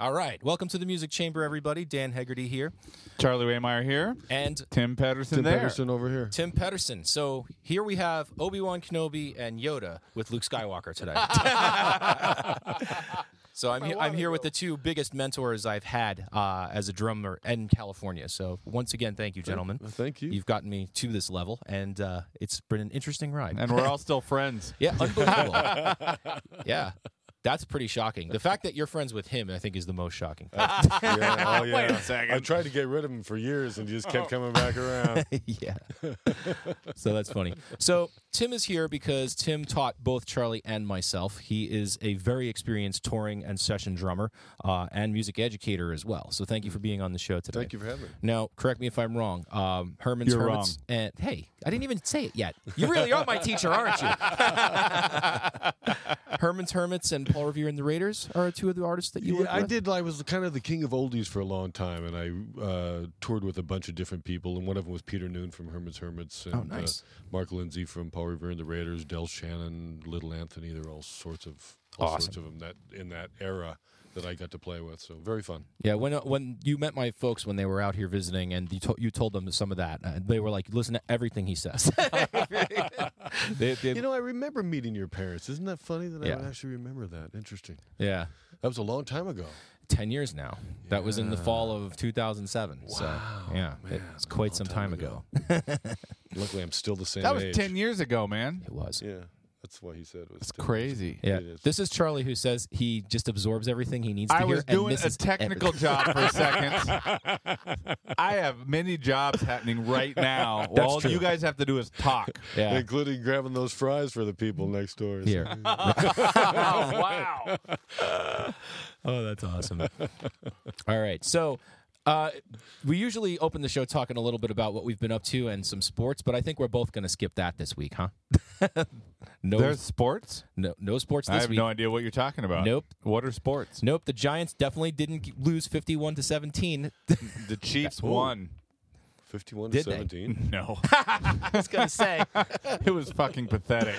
All right. Welcome to the Music Chamber, everybody. Dan Hegarty here. Charlie Waymeyer here. And Tim Pedersen Tim there. Pedersen over here. Tim Patterson. So here we have Obi Wan Kenobi and Yoda with Luke Skywalker today. so I'm, he- I'm here with the two biggest mentors I've had uh, as a drummer in California. So once again, thank you, gentlemen. Uh, Thank you. You've gotten me to this level, and uh, it's been an interesting ride. And we're all still friends. yeah, unbelievable. yeah. That's pretty shocking. The fact that you're friends with him, I think, is the most shocking. yeah, oh, yeah. Wait a second. I tried to get rid of him for years and he just kept coming back around. yeah. so that's funny. So Tim is here because Tim taught both Charlie and myself. He is a very experienced touring and session drummer uh, and music educator as well. So thank you for being on the show today. Thank you for having me. Now, correct me if I'm wrong. Um, Herman's You're Hermits and hey, I didn't even say it yet. You really are my teacher, aren't you? Herman's Hermits and Paul Revere and the Raiders are two of the artists that you Yeah, work I with? did. I was kind of the king of oldies for a long time, and I uh, toured with a bunch of different people. And one of them was Peter Noone from Herman's Hermits, and Oh, nice. uh, Mark Lindsay from Paul Revere and the Raiders, Del Shannon, Little Anthony. There are all sorts of all sorts Awesome. of them that in that era that I got to play with. So very fun. Yeah, when uh, when you met my folks when they were out here visiting, and you, to- you told them some of that, uh, they were like, "Listen to everything he says." They- they- You know, I remember meeting your parents. Isn't that funny that Yeah. I would actually remember that? Interesting. yeah, That was a long time ago. ten years now. That was in the fall of 2007. so Wow, yeah, man, it's quite some time time ago. Luckily, I'm still the same That was age. 10 years ago, man. It was. Yeah, that's what he said was. It's crazy. Yeah, It is. this is Charlie who says he just absorbs everything he needs to I hear was and doing a technical everything. job for a second. I have many jobs happening right now. That's All true. you guys have to do is talk. Yeah, including grabbing those fries for the people mm-hmm. next door. here. oh, wow. Oh, that's awesome. All right. So uh, we usually open the show talking a little bit about what we've been up to and some sports, but I think we're both going to skip that this week, huh? no, There's sports? no, no sports I have week. no idea what you're talking about. Nope. What are sports? Nope. The Giants definitely didn't lose fifty-one to seventeen. The Chiefs won. Fifty-one Did to they? seventeen. No. I was going to say. it was fucking pathetic.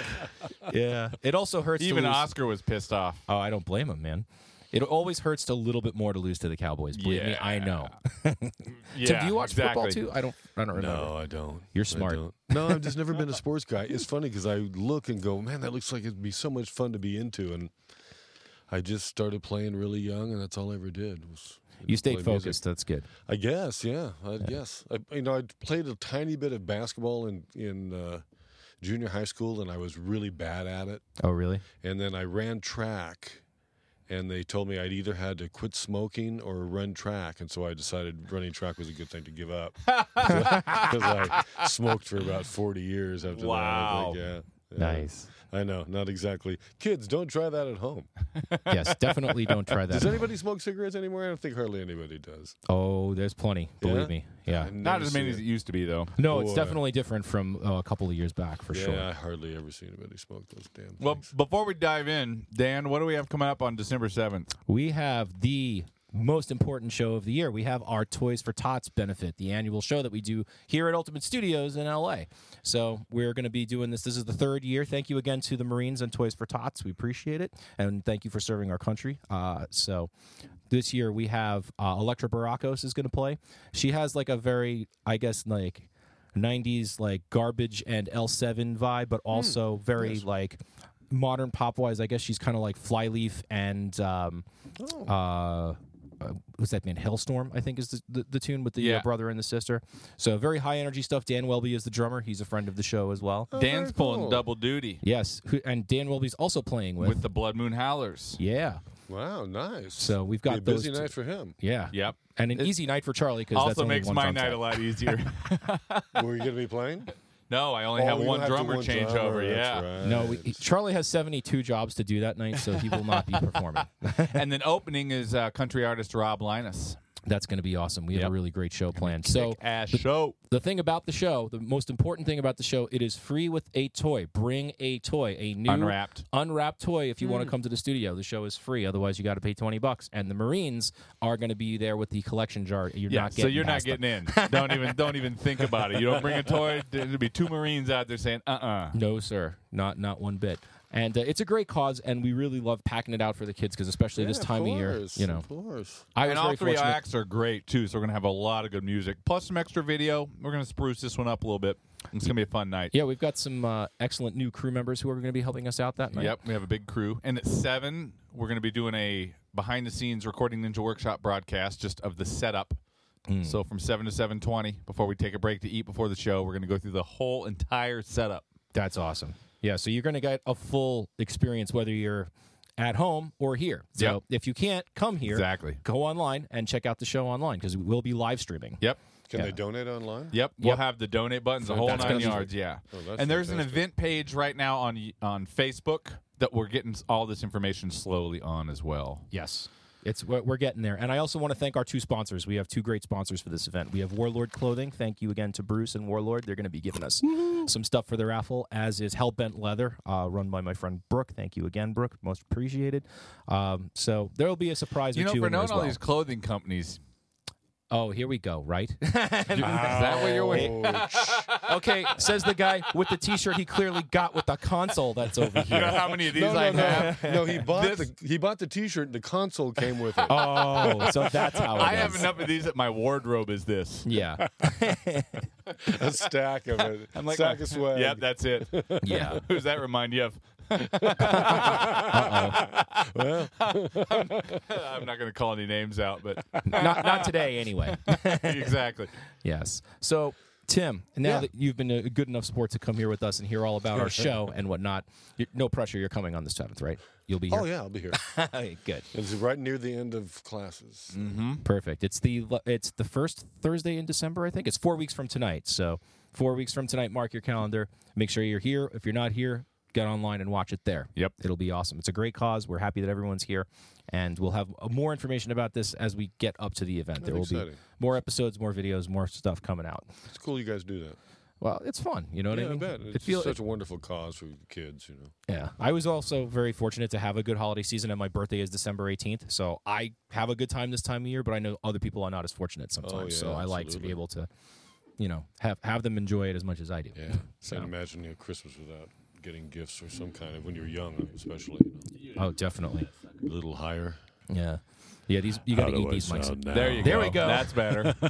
yeah. It also hurts. Even to lose. Oscar was pissed off. Oh, I don't blame him, man. It always hurts a little bit more to lose to the Cowboys. Believe me, I know. Yeah, Tim, do you watch exactly. football too? I don't. I don't remember. No, I don't. You're smart. don't. No, I've just never been a sports guy. It's funny because I look and go, man, that looks like it'd be so much fun to be into, and I just started playing really young, and that's all I ever did. Was You stayed play music. focused. That's good. I guess, yeah, I guess. I, you know, I played a tiny bit of basketball in in uh, junior high school, and I was really bad at it. Oh, really? And then I ran track, and they told me I'd either had to quit smoking or run track. And so I decided running track was a good thing to give up because I smoked for about 40 years after Wow. that. I think, yeah. Yeah. Nice. I know, not exactly. Kids, don't try that at home. yes, definitely don't try that. Does anybody smoke cigarettes anymore? I don't think hardly anybody does. oh, there's plenty. Believe Yeah? me. Yeah. Not as many see as it it. used to be, though. No, it's definitely different from uh, a couple of years back for yeah, sure. I hardly ever see anybody smoke those damn Well, before we dive in, Dan, what do we have coming up on December 7th? We have the most important show of the year. We have our Toys for Tots benefit, the annual show that we do here at Ultimate Studios in LA. So we're going to be doing this. This is the third year. Thank you again to the Marines and Toys for Tots. We appreciate it, and thank you for serving our country. Uh, so this year we have uh, Electra Barakos is going to play. She has like a very, I guess, like. 90s like garbage and L7 vibe, but also very like modern pop wise. I guess she's kind of like Flyleaf and um, Oh. uh, uh, what's that man? Hellstorm, I think is the, the, the tune with the uh, brother and the sister. So very high energy stuff. Dan Welby is the drummer. He's a friend of the show as well. Oh, Dan's very pulling double duty Yes, who, and Dan Welby's also playing with. with the Blood Moon Howlers. yeah, Wow, nice. So we've Be got a busy those two. night for him. yeah, Yep. and an It easy night for Charlie because that's Also only makes one my night set. a lot easier. Were you going to be playing? No, I only Oh, have one have drummer one changeover. drummer, Yeah. right. No, we, Charlie has seventy-two jobs to do that night, so he will not be performing. and then opening is uh, country artist Rob Linus. That's going to be awesome. We have Yep. a really great show planned. So ass show. the thing about the show, the most important thing about the show, it is free with a toy. Bring a toy, a new Unwrapped. unwrapped toy if you Hmm. want to come to the studio. The show is free. Otherwise, you got to pay twenty bucks. And the Marines are going to be there with the collection jar. You're Yeah, not so you're not past them. getting in. don't even don't even think about it. You don't bring a toy. There'll be two Marines out there saying, "Uh, uh No, sir, not not one bit. And uh, it's a great cause, and we really love packing it out for the kids because especially this time of, year, you know, of course. I and all three fortunate. acts are great too. So we're gonna have a lot of good music, plus some extra video. We're gonna spruce this one up a little bit. It's gonna be a fun night. Yeah, we've got some uh, excellent new crew members who are going to be helping us out that night. Yep, we have a big crew. And at seven, we're going to be doing a behind the scenes recording ninja workshop broadcast just of the setup. Hmm. So from seven to seven twenty, before we take a break to eat before the show, we're going to go through the whole entire setup. That's awesome. Yeah, so you're going to get a full experience whether you're at home or here. So Yep. if you can't come here, Exactly. go online and check out the show online because we'll be live streaming. Yep. Can Yeah. they donate online? Yep, we'll Yep. have the donate buttons, the whole That's nine yards. Yeah, Oh, and there's an event page right now on on Facebook that we're getting all this information slowly on as well. Yes. It's we're we're getting there, and I also want to thank our two sponsors. We have two great sponsors for this event. We have Warlord Clothing. Thank you again to Bruce and Warlord. They're going to be giving us some stuff for the raffle, as is Hellbent Leather, uh, run by my friend Brooke. Thank you again, Brooke. Most appreciated. Um, so there will be a surprise You know, for knowing all well. these clothing companies, Oh, here we go. Right. is that what you're waiting? okay, says the guy with the T-shirt he clearly got with the console that's over You know here. how many of these No, I no, have? no. no, he bought This- the he bought the T-shirt. and The console came with it. Oh, so that's how it I have is. enough of these that my wardrobe is this. Yeah, a stack of it. I'm like, stack of swag. Yep, that's it. yeah. Who does that remind you of? Well, I'm not going to call any names out, but Not not today, anyway. exactly. Yes. So, Tim, now Yeah. that you've been a good enough sport to come here with us and hear all about our show and whatnot, you no pressure. You're coming on the seventh, right? You'll be here. oh yeah, I'll be here. Okay, good. It's right near the end of classes. Mm-hmm. Perfect. It's the it's the first Thursday in December, I think. It's four weeks from tonight. So four weeks from tonight, mark your calendar. Make sure you're here. If you're not here, get online and watch it there. Yep. It'll be awesome. It's a great cause. We're happy that everyone's here, and we'll have uh, more information about this as we get up to the event. there will be more episodes, more videos, more stuff coming out. It's cool you guys do that. Well, it's fun. You know what yeah, I mean? bet. It feels, feel- such a wonderful cause for kids. You know. Yeah. I was also very fortunate to have a good holiday season, and my birthday is December 18th. So I have a good time this time of year, but I know other people are not as fortunate sometimes. so Oh, yeah, I like to be able to, you know, have, have them enjoy it as much as I do. Yeah. So- Can't imagine you know, Christmas without getting gifts or some kind of when you're young, especially. You Oh, definitely. a little higher. Yeah. Yeah, these you got to eat these mics. There you There go. we go. That's better.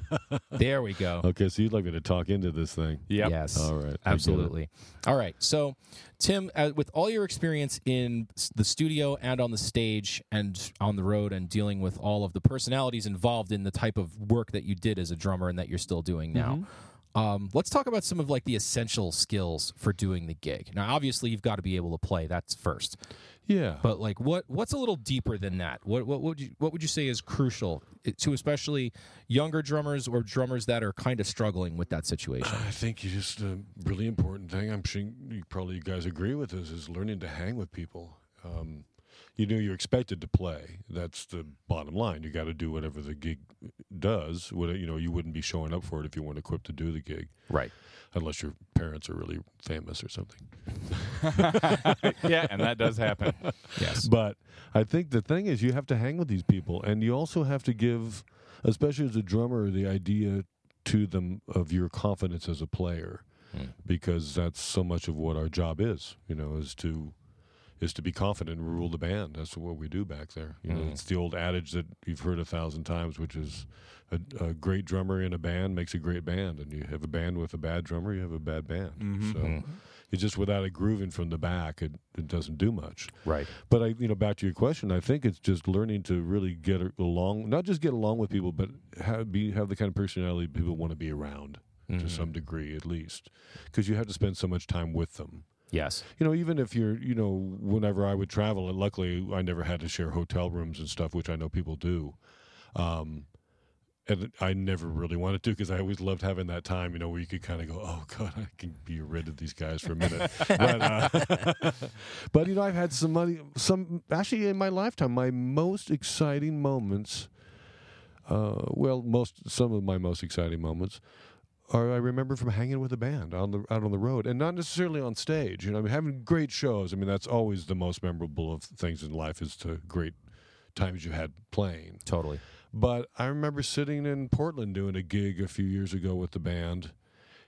There we go. Okay, so you'd like me to talk into this thing? Yep. Yes. All right. I get it. Absolutely. All right. So, Tim, uh, with all your experience in the studio and on the stage and on the road and dealing with all of the personalities involved in the type of work that you did as a drummer and that you're still doing now. Mm-hmm. Um, let's talk about some of like the essential skills for doing the gig. Now, obviously, you've got to be able to play. That's first. Yeah. But like, what what's a little deeper than that? What what would you what would you say is crucial to especially younger drummers or drummers that are kind of struggling with that situation? I think you just a really important thing. I'm sure you probably you guys agree with this is learning to hang with people. Um, you know you're expected to play. That's the bottom line. You got to do whatever the gig does. What you know you wouldn't be showing up for it if you weren't equipped to do the gig, Right. unless your parents are really famous or something. yeah, and that does happen. Yes. But I think the thing is, you have to hang with these people, and you also have to give, especially as a drummer, the idea to them of your confidence as a player, hmm. because that's so much of what our job is. You know, is to is to be confident and rule the band. That's what we do back there. You know, hmm. it's the old adage that you've heard a thousand times, which is a, a great drummer in a band makes a great band, and you have a band with a bad drummer, you have a bad band. Mm-hmm. So. Hmm. It's just without a grooving from the back, it, it doesn't do much. Right. But I, you know, back to your question, I think it's just learning to really get along, not just get along with people, but have be have the kind of personality people want to be around to some mm-hmm. degree, at least, because you have to spend so much time with them. Yes. You know, even if you're, you know, whenever I would travel, and luckily I never had to share hotel rooms and stuff, which I know people do. Um, and I never really wanted to because I always loved having that time, you know, where you could kind of go, "Oh God, I can be rid of these guys for a minute." but, uh, but you know, I've had some money, some actually in my lifetime, my most exciting moments. Uh, well, most some of my most exciting moments are I remember from hanging with a band on the out on the road, and not necessarily on stage. You know, I mean, having great shows. I mean, that's always the most memorable of things in life is to great times you had playing. Totally. But I remember sitting in Portland doing a gig a few years ago with the band,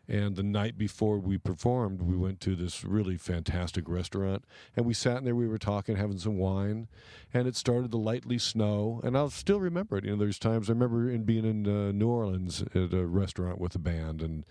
And the night before we performed, we went to this really fantastic restaurant, and we sat in there. We were talking, having some wine, and it started to lightly snow. And I'll still remember it. You know, there's times I remember in being in uh, New Orleans at a restaurant with a band, and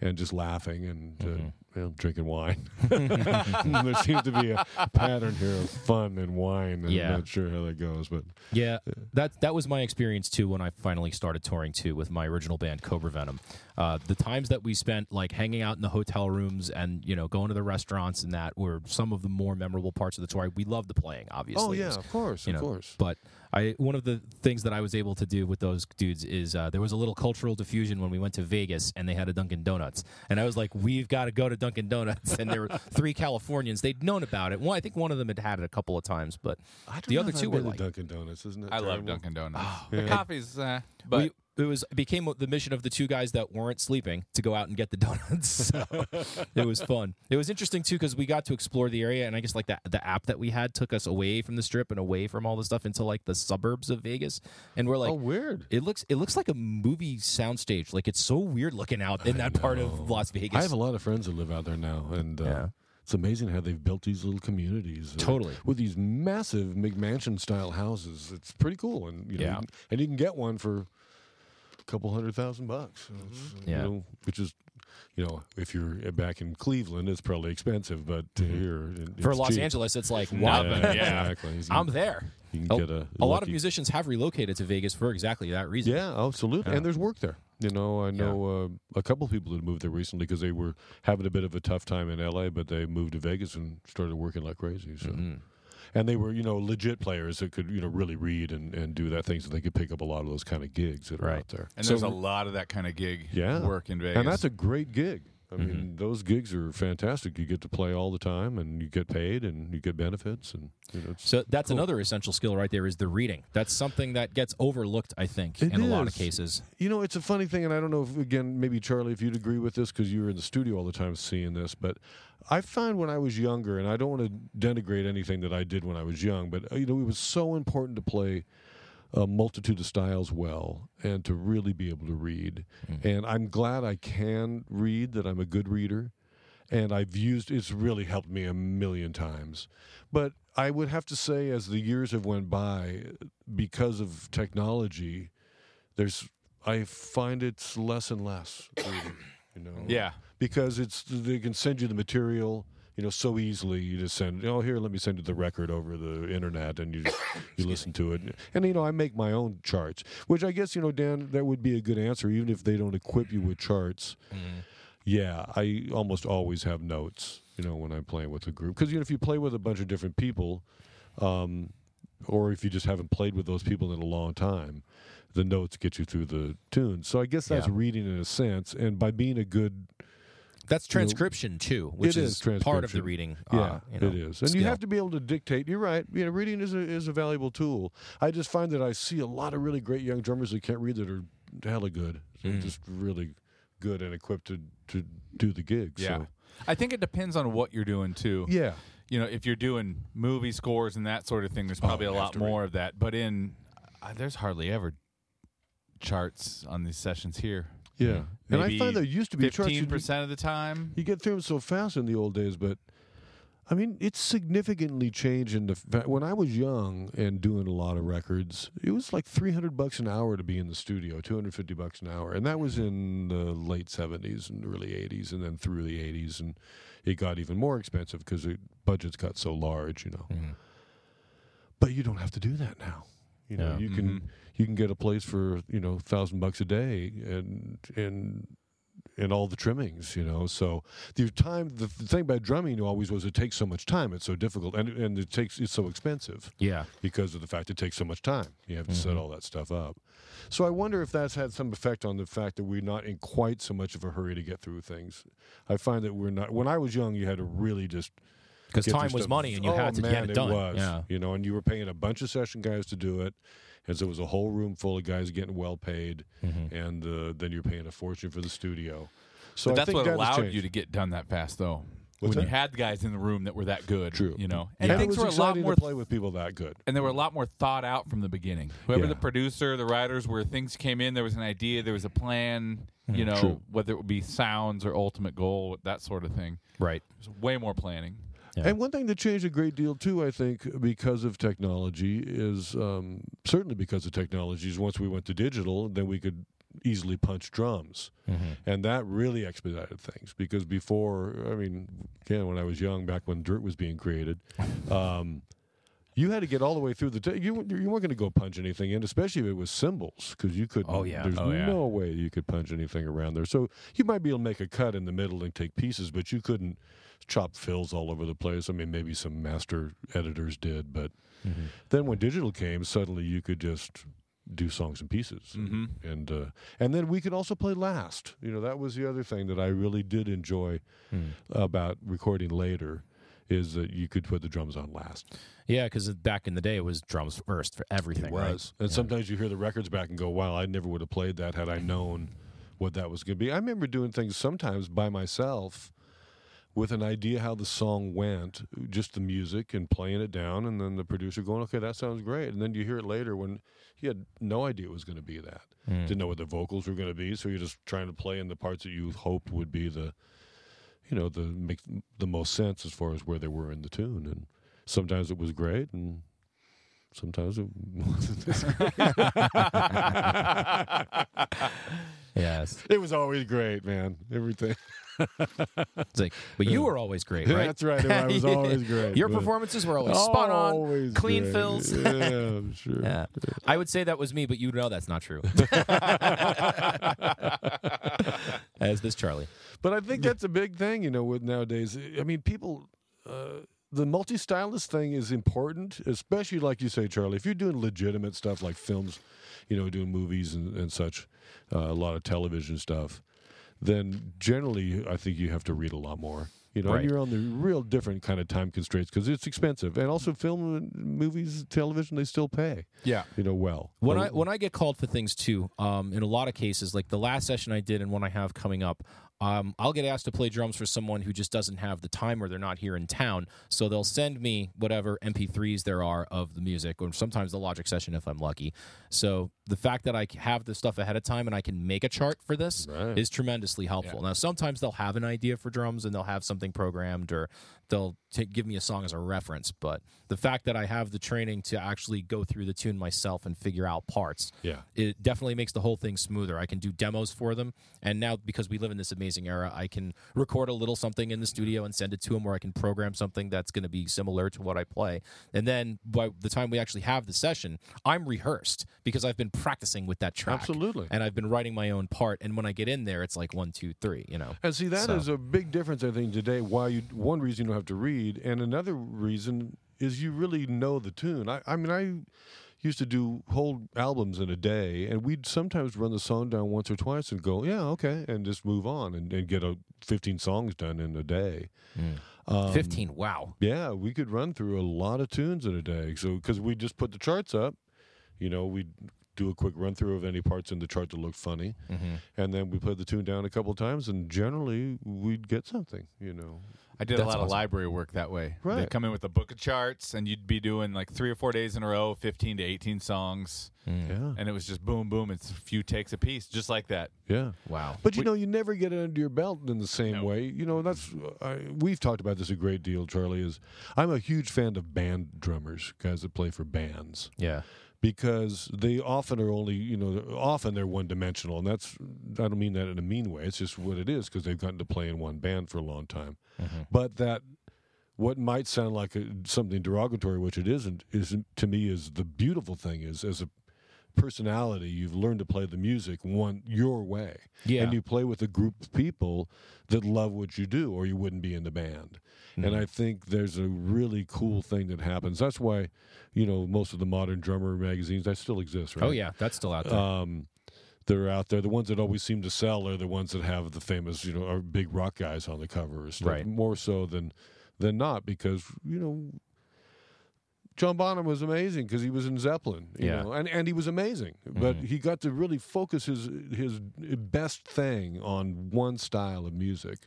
and just laughing and uh, know, drinking wine. there seems to be a pattern here of fun and wine. And Yeah. I'm not sure how that goes, but Yeah, that that was my experience too when I finally started touring too with my original band Cobra Venom. Uh, the times that we spent like hanging out in the hotel rooms and you know going to the restaurants and that were some of the more memorable parts of the tour. We loved the playing, obviously. oh yeah, was- of course, of know, course. But I one of the things that I was able to do with those dudes is uh, there was a little cultural diffusion when we went to Vegas and they had a Dunkin' Donuts, and I was like, we've got to go to Dunkin' Donuts, and there were three Californians. They'd known about it. One, I think one of them had had it a couple of times, but I don't the know other if two I've were been to like Dunkin' Donuts, isn't it? I love terrible? Dunkin' Donuts. yeah. The coffee's, uh, but we, it was it became the mission of the two guys that weren't sleeping to go out and get the donuts. So it was fun. It was interesting too because we got to explore the area, and I guess like the the app that we had took us away from the strip and away from all the stuff into like the suburbs of Vegas, and we're like. oh, weird. it looks it looks like a movie soundstage. Like it's so weird looking out in that part of Las Vegas. I have a lot of friends that live out there now, and uh, Yeah. it's amazing how they've built these little communities. uh, Totally. with these massive McMansion style houses. It's pretty cool, and you know, Yeah. you can- and you can get one for couple hundred thousand bucks. So it's, uh, you Yeah. know, which is. You know, if you're back in Cleveland, it's probably expensive, but uh, here it- For Los cheap. Angeles, it's like wow. yeah. exactly. You I'm there. You A, can get a, a lot of musicians have relocated to Vegas for exactly that reason. Yeah, absolutely. Yeah. And there's work there. You know, I know uh, a couple people that moved there recently because they were having a bit of a tough time in LA, but they moved to Vegas and started working like crazy. So, Mm-hmm. And they were you know legit players that could you know really read and, and do that thing, so they could pick up a lot of those kind of gigs that are Right. out there. and So- there's a lot of that kind of gig Yeah. work in Vegas. and that's a great gig. I Mm-hmm. mean, those gigs are fantastic. You get to play all the time, and you get paid, and you get benefits, and you know, So that's cool. another essential skill right there is the reading. That's something that gets overlooked, I think, It in a lot of cases. You know, it's a funny thing, and I don't know if again, maybe Charlie, if you'd agree with this because you were in the studio all the time seeing this, but I found when I was younger, and I don't want to denigrate anything that I did when I was young, but uh, you know, it was so important to play a multitude of styles well and to really be able to read. Mm. And I'm glad I can read, that I'm a good reader. And I've used it's really helped me a million times. But I would have to say, as the years have went by, because of technology, there's I find it's less and less reading, you know. yeah. Because it's they can send you the material, you know, so easily. You just send, oh, here, let me send you the record over the internet, and you just, you listen to it. And you know, I make my own charts, which I guess you know, Dan, that would be a good answer, even if they don't equip you with charts. Yeah, I almost always have notes, you know, when I'm playing with a group. Because, you know, if you play with a bunch of different people, um, or if you just haven't played with those people in a long time, the notes get you through the tunes. So I guess that's Yeah. reading in a sense. And by being a good, That's You know, transcription too, which it is part of the reading. yeah, uh, you know, it is. And you have to be able to dictate. You're right. You know, reading is a, is a valuable tool. I just find that I see a lot of really great young drummers that can't read that are hella good. Mm. just really good and equipped to, to do the gig. Yeah. So, I think it depends on what you're doing too. yeah. You know, if you're doing movie scores and that sort of thing, there's probably you a lot more of that. But in uh, there's hardly ever charts on these sessions here. Yeah. And I find there used to be charts. Fifteen you- percent of the time. You get through them so fast in the old days, but I mean, it's significantly changed in the fa- when I was young and doing a lot of records. It was like three hundred bucks an hour to be in the studio, two hundred fifty bucks an hour, and that was in the late seventies and early eighties, and then through the eighties, and it got even more expensive because the budgets got so large, you know. Mm-hmm. But you don't have to do that now. You know, Yeah. you can you can get a place for you know thousand bucks a day and and and all the trimmings, you know. So the time, the, thing about drumming always was it takes so much time. It's so difficult, and and it takes it's so expensive Yeah. because of the fact it takes so much time. You have to set mm-hmm. all that stuff up. So I wonder if that's had some effect on the fact that we're not in quite so much of a hurry to get through things. I find that we're not. When I was young, you had to really just Because time was money and you Oh, had to man, get it done. was, Yeah. you know, and you were paying a bunch of session guys to do it, and so it was a whole room full of guys getting well paid, Mm-hmm. and uh, then you're paying a fortune for the studio. So that's what that allowed you to get done that fast, though. What's when that? you had guys in the room that were that good, True. you know, and it things were a lot more play with people that good. and they were a lot more thought out from the beginning. Whoever Yeah. the producer, the writers, where things came in, there was an idea, there was a plan. You know, True. whether it would be sounds or ultimate goal, that sort of thing. Right. There's way more planning. Yeah. And one thing that changed a great deal too, I think, because of technology, is um, certainly because of technologies. Once we went to digital, then we could easily punch drums, and that really expedited things. Because before, I mean, again, when I was young, back when dirt was being created. Um, you had to get all the way through the. T- you you weren't going to go punch anything in, especially if it was cymbals, because you could. Oh, yeah. There's Oh, yeah. no way you could punch anything around there. So you might be able to make a cut in the middle and take pieces, but you couldn't chop fills all over the place. I mean, maybe some master editors did, but then when digital came, suddenly you could just do songs and pieces, Mhm. and uh, and then we could also play last. You know, that was the other thing that I really did enjoy about recording later. Is that you could put the drums on last? Yeah, because back in the day, it was drums first for everything. It right? And sometimes you hear the records back and go, wow, I never would have played that had I known what that was going to be. I remember doing things sometimes by myself with an idea how the song went, just the music and playing it down, and then the producer going, okay, that sounds great. And then you hear it later when he had no idea it was going to be that. Hmm. Didn't know what the vocals were going to be, so you're just trying to play in the parts that you hoped would be the, you know, the make the most sense as far as where they were in the tune. And sometimes it was great, and sometimes it wasn't as Yes. It was always great, man. Everything. It's like, but you were always great, right? That's right. I was always great. Your performances were always spot on, clean great. fills. Yeah, sure. Yeah. I would say that was me, but you know that's not true. As this Charlie. But I think that's a big thing, you know, with nowadays. I mean, people, uh, the multi-stylist thing is important, especially like you say, Charlie. If you're doing legitimate stuff like films, you know, doing movies and, and such, uh, a lot of television stuff, then generally I think you have to read a lot more. You know, Right. and you're on the real different kind of time constraints because it's expensive, and also film movies, television, they still pay. Yeah. You know, well. When I when I get called for things too, um, in a lot of cases, like the last session I did and one I have coming up, um, I'll get asked to play drums for someone who just doesn't have the time or they're not here in town. So they'll send me whatever MP3s there are of the music, or sometimes the Logic session if I'm lucky. So the fact that I have this stuff ahead of time and I can make a chart for this Right. is tremendously helpful. Now sometimes they'll have an idea for drums and they'll have something programmed or they'll take, give me a song as a reference. But the fact that I have the training to actually go through the tune myself and figure out parts, Yeah. it definitely makes the whole thing smoother. I can do demos for them, and now because we live in this amazing era, I can record a little something in the studio and send it to them, or I can program something that's going to be similar to what I play. And then by the time we actually have the session, I'm rehearsed because I've been practicing with that track. Absolutely. and I've been writing my own part. And when I get in there, it's like one, two, three. You know. And see, that is So- a big difference, I think, today. Why you one reason you don't have to read, and another reason is you really know the tune. I, I mean, I used to do whole albums in a day, and we'd sometimes run the song down once or twice and go, "Yeah, okay," and just move on and, and get a fifteen songs done in a day. Um, Fifteen. Wow. Yeah, we could run through a lot of tunes in a day. So because we just put the charts up, you know, we'd do a quick run through of any parts in the chart that look funny, and then we put the tune down a couple of times, and generally we'd get something. You know, I did a That's lot of library work that way. They Right. come in with a book of charts, and you'd be doing like three or four days in a row, 15 to 18 songs. Mm. yeah, And it was just boom, boom. It's a few takes a piece, just like that. yeah. Wow. But you know, you never get it under your belt in the same No. way. You know, that's I, we've talked about this a great deal. Charlie is. I'm a huge fan of band drummers, guys that play for bands. Yeah. Because they often are only you know often they're one dimensional and that's i don't mean that in a mean way it's just what it is because they've gotten to play in one band for a long time. Mm-hmm. But that what might sound like a, something derogatory which it isn't is to me is the beautiful thing is as a personality you've learned to play the music one your way. Yeah. and you play with a group of people that love what you do or you wouldn't be in the band and i think there's a really cool thing that happens that's why you know most of the modern drummer magazines that still exist right Oh yeah, that's still out there. um, they're out there. The ones that always seem to sell are the ones that have the famous, you know, are big rock guys on the cover, or stuff, Right. More so than than not, because you know, John Bonham was amazing because he was in Zeppelin, you Yeah. know, and and he was amazing. But he got to really focus his his best thing on one style of music,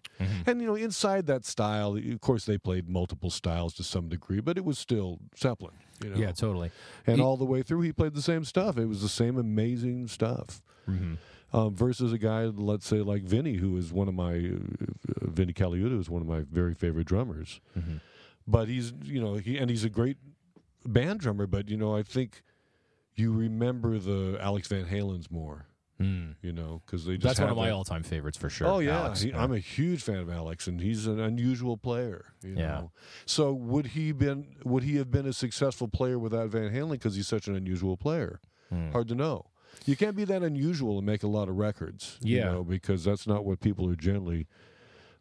and you know, inside that style, of course, they played multiple styles to some degree, but it was still Zeppelin. You know? yeah, totally. and He- all the way through he played the same stuff it was the same amazing stuff um, versus a guy, let's say like Vinny, who is one of my uh, Vinny Colaiuta is one of my very favorite drummers. Mm-hmm. But he's you know he and he's a great band drummer. But you know I think you remember the Alex Van Halen's more. Mm. You know because they just That's one of my that- all-time favorites for sure. Oh yeah, Alex. he, I'm a huge fan of Alex, and he's an unusual player. You Yeah. know? So would he been would he have been a successful player without Van Halen because he's such an unusual player? Hmm. Hard to know. You can't be that unusual and make a lot of records. You Yeah. know, because that's not what people are generally.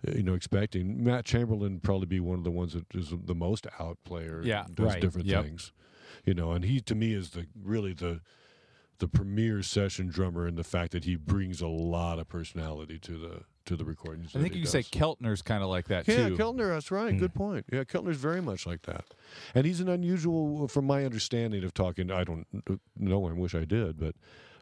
Uh, You know, expecting Matt Chamberlain probably be one of the ones that is the most out player. Yeah, does right. different Yep. things. You know, and he to me is the really the the premier session drummer and the fact that he brings a lot of personality to the to the recordings. I think you could say. Keltner's kind of like that Yeah, too. Yeah, Keltner, that's right. Hmm. Good point. Yeah, Keltner's very much like that. And he's an unusual, from my understanding of talking, I don't know, I wish I did, but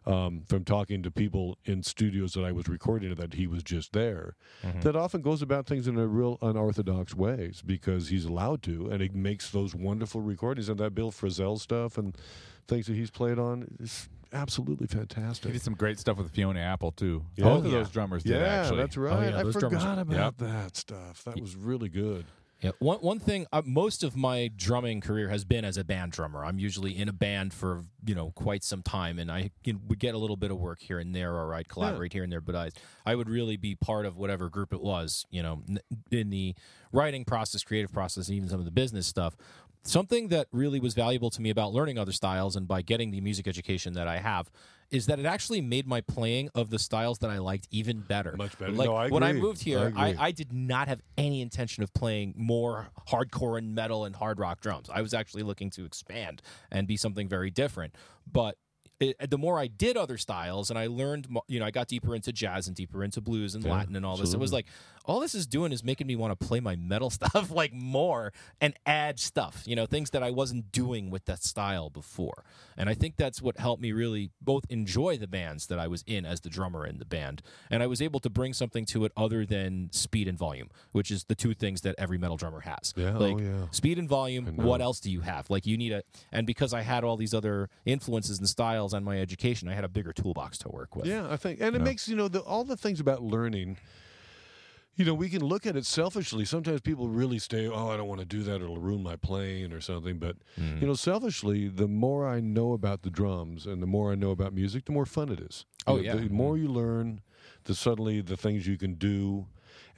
um, from talking to people in studios that I was recording that he was just there, Mm-hmm. that often goes about things in a real unorthodox ways because he's allowed to, and he makes those wonderful recordings. And that Bill Frisell stuff and things that he's played on is absolutely fantastic. He did some great stuff with Fiona Apple too. Yeah. Both Oh, of yeah. those drummers did Yeah, actually. that's right. yeah, I those drummers forgot about Yep. that stuff. That was really good. Yeah, one one thing. Uh, most of my drumming career has been as a band drummer. I'm usually in a band for you know quite some time, and I you know, would get a little bit of work here and there, or I'd collaborate here and there. But I I would really be part of whatever group it was. You know, in the writing process, creative process, and even some of the business stuff. Something that really was valuable to me about learning other styles and by getting the music education that I have is that it actually made my playing of the styles that I liked even better. Much better. Like No, I when I moved here, I, agree. I did not have any intention of playing more hardcore and metal and hard rock drums. I was actually looking to expand and be something very different. But it, the more I did other styles and I learned, you know, I got deeper into jazz and deeper into blues and Yeah, Latin and all this. It was like, all this is doing is making me want to play my metal stuff like more and add stuff, you know, things that I wasn't doing with that style before. And I think that's what helped me really both enjoy the bands that I was in as the drummer in the band. And I was able to bring something to it other than speed and volume, which is the two things that every metal drummer has. Yeah, oh, Like yeah. speed and volume, what else do you have? Like you need a and because I had all these other influences and styles on my education, I had a bigger toolbox to work with. Yeah, I think, and it No. makes you know the, all the things about learning. You know, we can look at it selfishly. Sometimes people really stay, "Oh, I don't want to do that; it'll ruin my playing or something." But Mm. you know, selfishly, the more I know about the drums and the more I know about music, the more fun it is. You Oh, know, yeah. The more you learn, the suddenly the things you can do,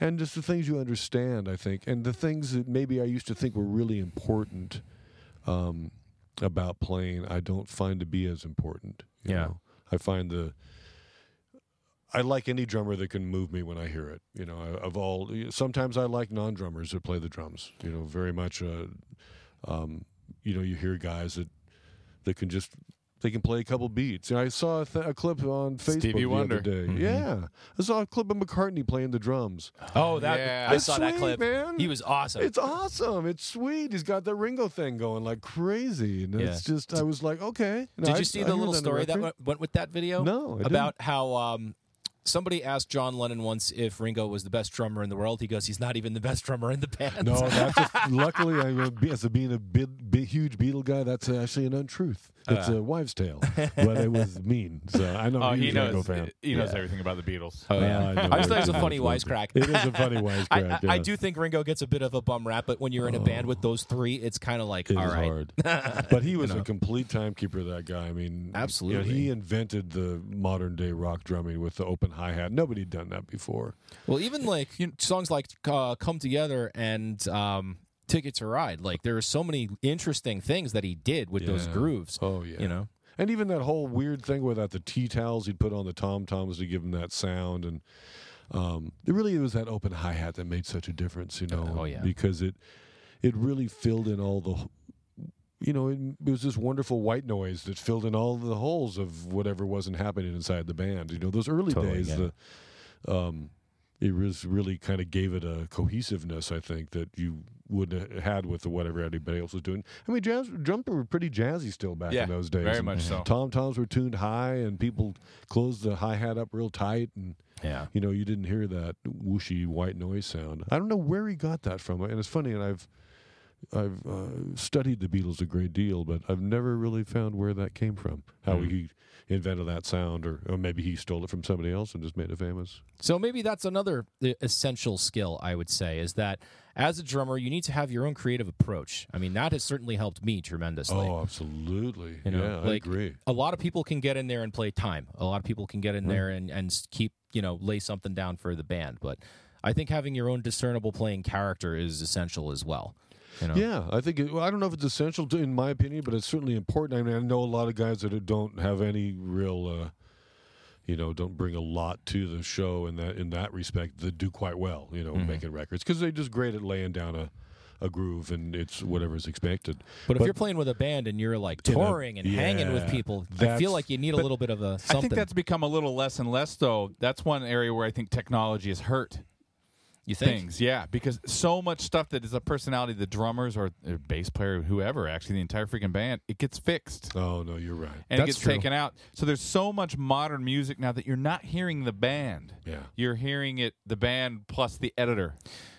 and just the things you understand. I think, and the things that maybe I used to think were really important um, about playing, I don't find to be as important. you Yeah. know? I find the I like any drummer that can move me when I hear it. You know, I- of all. Sometimes I like non-drummers that play the drums. You know, very much. Uh, um, you know, you hear guys that that can just they can play a couple beats. And I saw a, th- a clip on Facebook Stevie the Wonder. other day. Mhm. Yeah, I saw a clip of McCartney playing the drums. Oh, that Yeah. I It's saw that sweet, clip. man. He was awesome. It's awesome. It's sweet. He's got the Ringo thing going like crazy, and it's just. I was like, okay. No, Did I- you see I the hear little on the story that went, went with that video? No, I didn't. about how um, somebody asked John Lennon once if Ringo was the best drummer in the world. He goes, "He's not even the best drummer in the band." No, that's a, luckily I be- as a being a big, big, huge Beatle guy. That's actually an untruth. It's Uh. a wives' tale, but it was mean. So I know Oh, he's he a Ringo knows. fan. He knows Yeah. everything about the Beatles. Oh, Uh, yeah. I know. I just thought it was a funny wisecrack. It is a funny wisecrack. I, I yeah. do think Ringo gets a bit of a bum rap, but when you're in a band with those three, it's kind of like, It all is right. hard. But he was know. a complete timekeeper. That guy. I mean, you know, Absolutely. he invented the modern day rock drumming with the open hi hat. Nobody had done that before. Well, even like you know, songs like uh, "Come Together" and um, "Ticket to Ride," like there are so many interesting things that he did with those Yeah. grooves. Oh yeah. You know, And even that whole weird thing without the tea towels he'd put on the tom toms to give him that sound, and um, it really it was that open hi hat that made such a difference, you know. Oh, yeah. because it it really filled in all the, you know, it, it was this wonderful white noise that filled in all the holes of whatever wasn't happening inside the band. You know, those early Totally, days, yeah. the um, it was really kind of gave it a cohesiveness. I think that you wouldn't have had with the whatever anybody else was doing. I mean, jazz drums were pretty jazzy still back Yeah, in those days. very and much so. Tom toms were tuned high, and people closed the hi hat up real tight, and yeah. you know you didn't hear that whooshy white noise sound. I don't know where he got that from, and it's funny, and I've I've uh, studied the Beatles a great deal, but I've never really found where that came from. How Hmm. he invented that sound, or, or maybe he stole it from somebody else and just made it famous. So maybe that's another uh, essential skill I would say is that as a drummer you need to have your own creative approach. I mean that has certainly helped me tremendously. Oh, absolutely. You know, yeah, like- I agree. A lot of people can get in there and play time. A lot of people can get in there and and keep, you know, lay something down for the band, but I think having your own discernible playing character is essential as well. You know? Yeah, I think it, well, I don't know if it's essential to, in my opinion, but it's certainly important. I mean, I know a lot of guys that don't have any real, uh, you know, don't bring a lot to the show in that in that respect. That do quite well, you know, Mm-hmm. making records because they're just great at laying down a, a groove and it's whatever is expected. But if you're playing with a band and you're like In a- touring and hanging with people, I feel like you need a little bit of a I something. think that's become a little less and less, though. That's one area where I think technology has hurt you think? things. Yeah, because so much stuff that is a personality, the drummers or the bass player, whoever, actually the entire freaking band, it gets fixed Oh no, you're right. and it That's gets true. taken out. So there's so much modern music now that you're not hearing the band. Yeah. You're hearing it, the band plus the editor.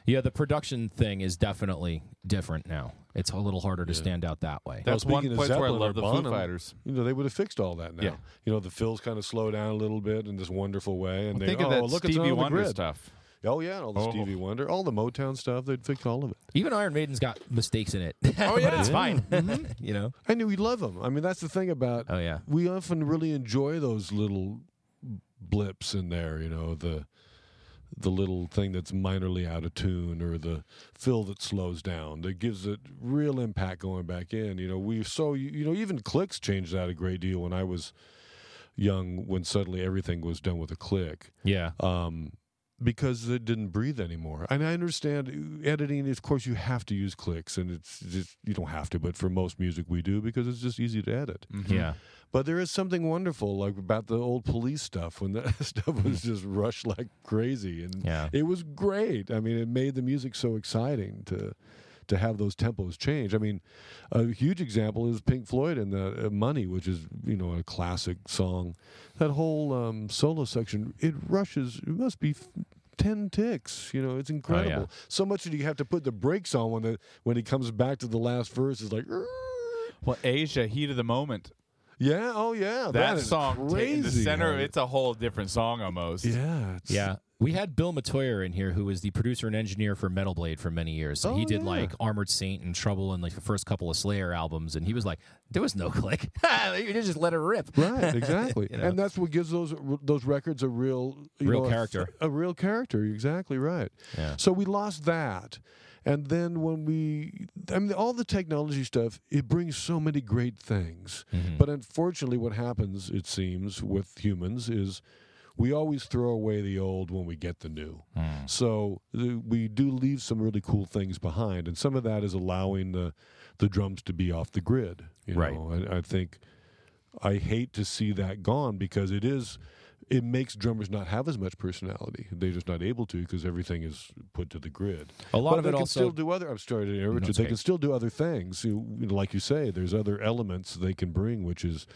Yeah, the production thing is definitely different now. It's a little harder to stand out that way. That's Well, one speaking of place where I Zeppelin love or the Bonham, Foo Fighters. You know, they would have fixed all that now. Yeah. You know, the fills kind of slow down a little bit in this wonderful way, and they Think oh of that look, it's Stevie on the Wonder grid. stuff. Oh yeah, all the Oh. Stevie Wonder, all the Motown stuff. They'd fix all of it. Even Iron Maiden's got mistakes in it. Oh, but yeah. it's Yeah. fine. you know. I knew we love them. I mean, that's the thing about. Oh yeah. We often really enjoy those little blips in there. You know, the the little thing that's minorly out of tune, or the fill that slows down, that gives it real impact going back in. You know, we so you, you know even clicks changed that a great deal when I was young. When suddenly everything was done with a click. Yeah. um, because it didn't breathe anymore. And I understand uh, editing. Of course, you have to use clicks, and it's just you don't have to, but for most music, we do because it's just easy to edit. Mm-hmm. Yeah. But there is something wonderful, like about the old police stuff when that stuff was mm. just rushed like crazy, and Yeah. it was great. I mean, it made the music so exciting to to have those tempos change. I mean, a huge example is Pink Floyd and the uh, Money, which is you know a classic song. That whole um, solo section, it rushes. It must be. f- 10 ticks you know it's incredible so much that you have to put the brakes on when the when he comes back to the last verse is like Well, Asia, heat of the moment. yeah oh yeah That song, ta- crazy in the center, how- it's a whole different song almost. yeah it's- Yeah. We had Bill Metoyer in here, who was the producer and engineer for Metal Blade for many years. So Oh, he did yeah. like Armored Saint and Trouble and like the first couple of Slayer albums, and he was like, "There was no click. you just let it rip." Right, exactly, You know? and that's what gives those those records a real you Real know, a- character. a, real character. Exactly right. Yeah. So we lost that, and then when we, I mean, all the technology stuff, it brings so many great things. Mm-hmm. But unfortunately, what happens, it seems, with humans is. We always throw away the old when we get the new. Hmm. So uh, we do leave some really cool things behind, and some of that is allowing the the drums to be off the grid. You Right. know, I, I think I hate to see that gone because it is it makes drummers not have as much personality. They're just not able to because everything is put to the grid. A lot but of they it can also still do other. I'm sorry to interrupt you. They okay. can still do other things. You, you know, like you say, there's other elements they can bring, which is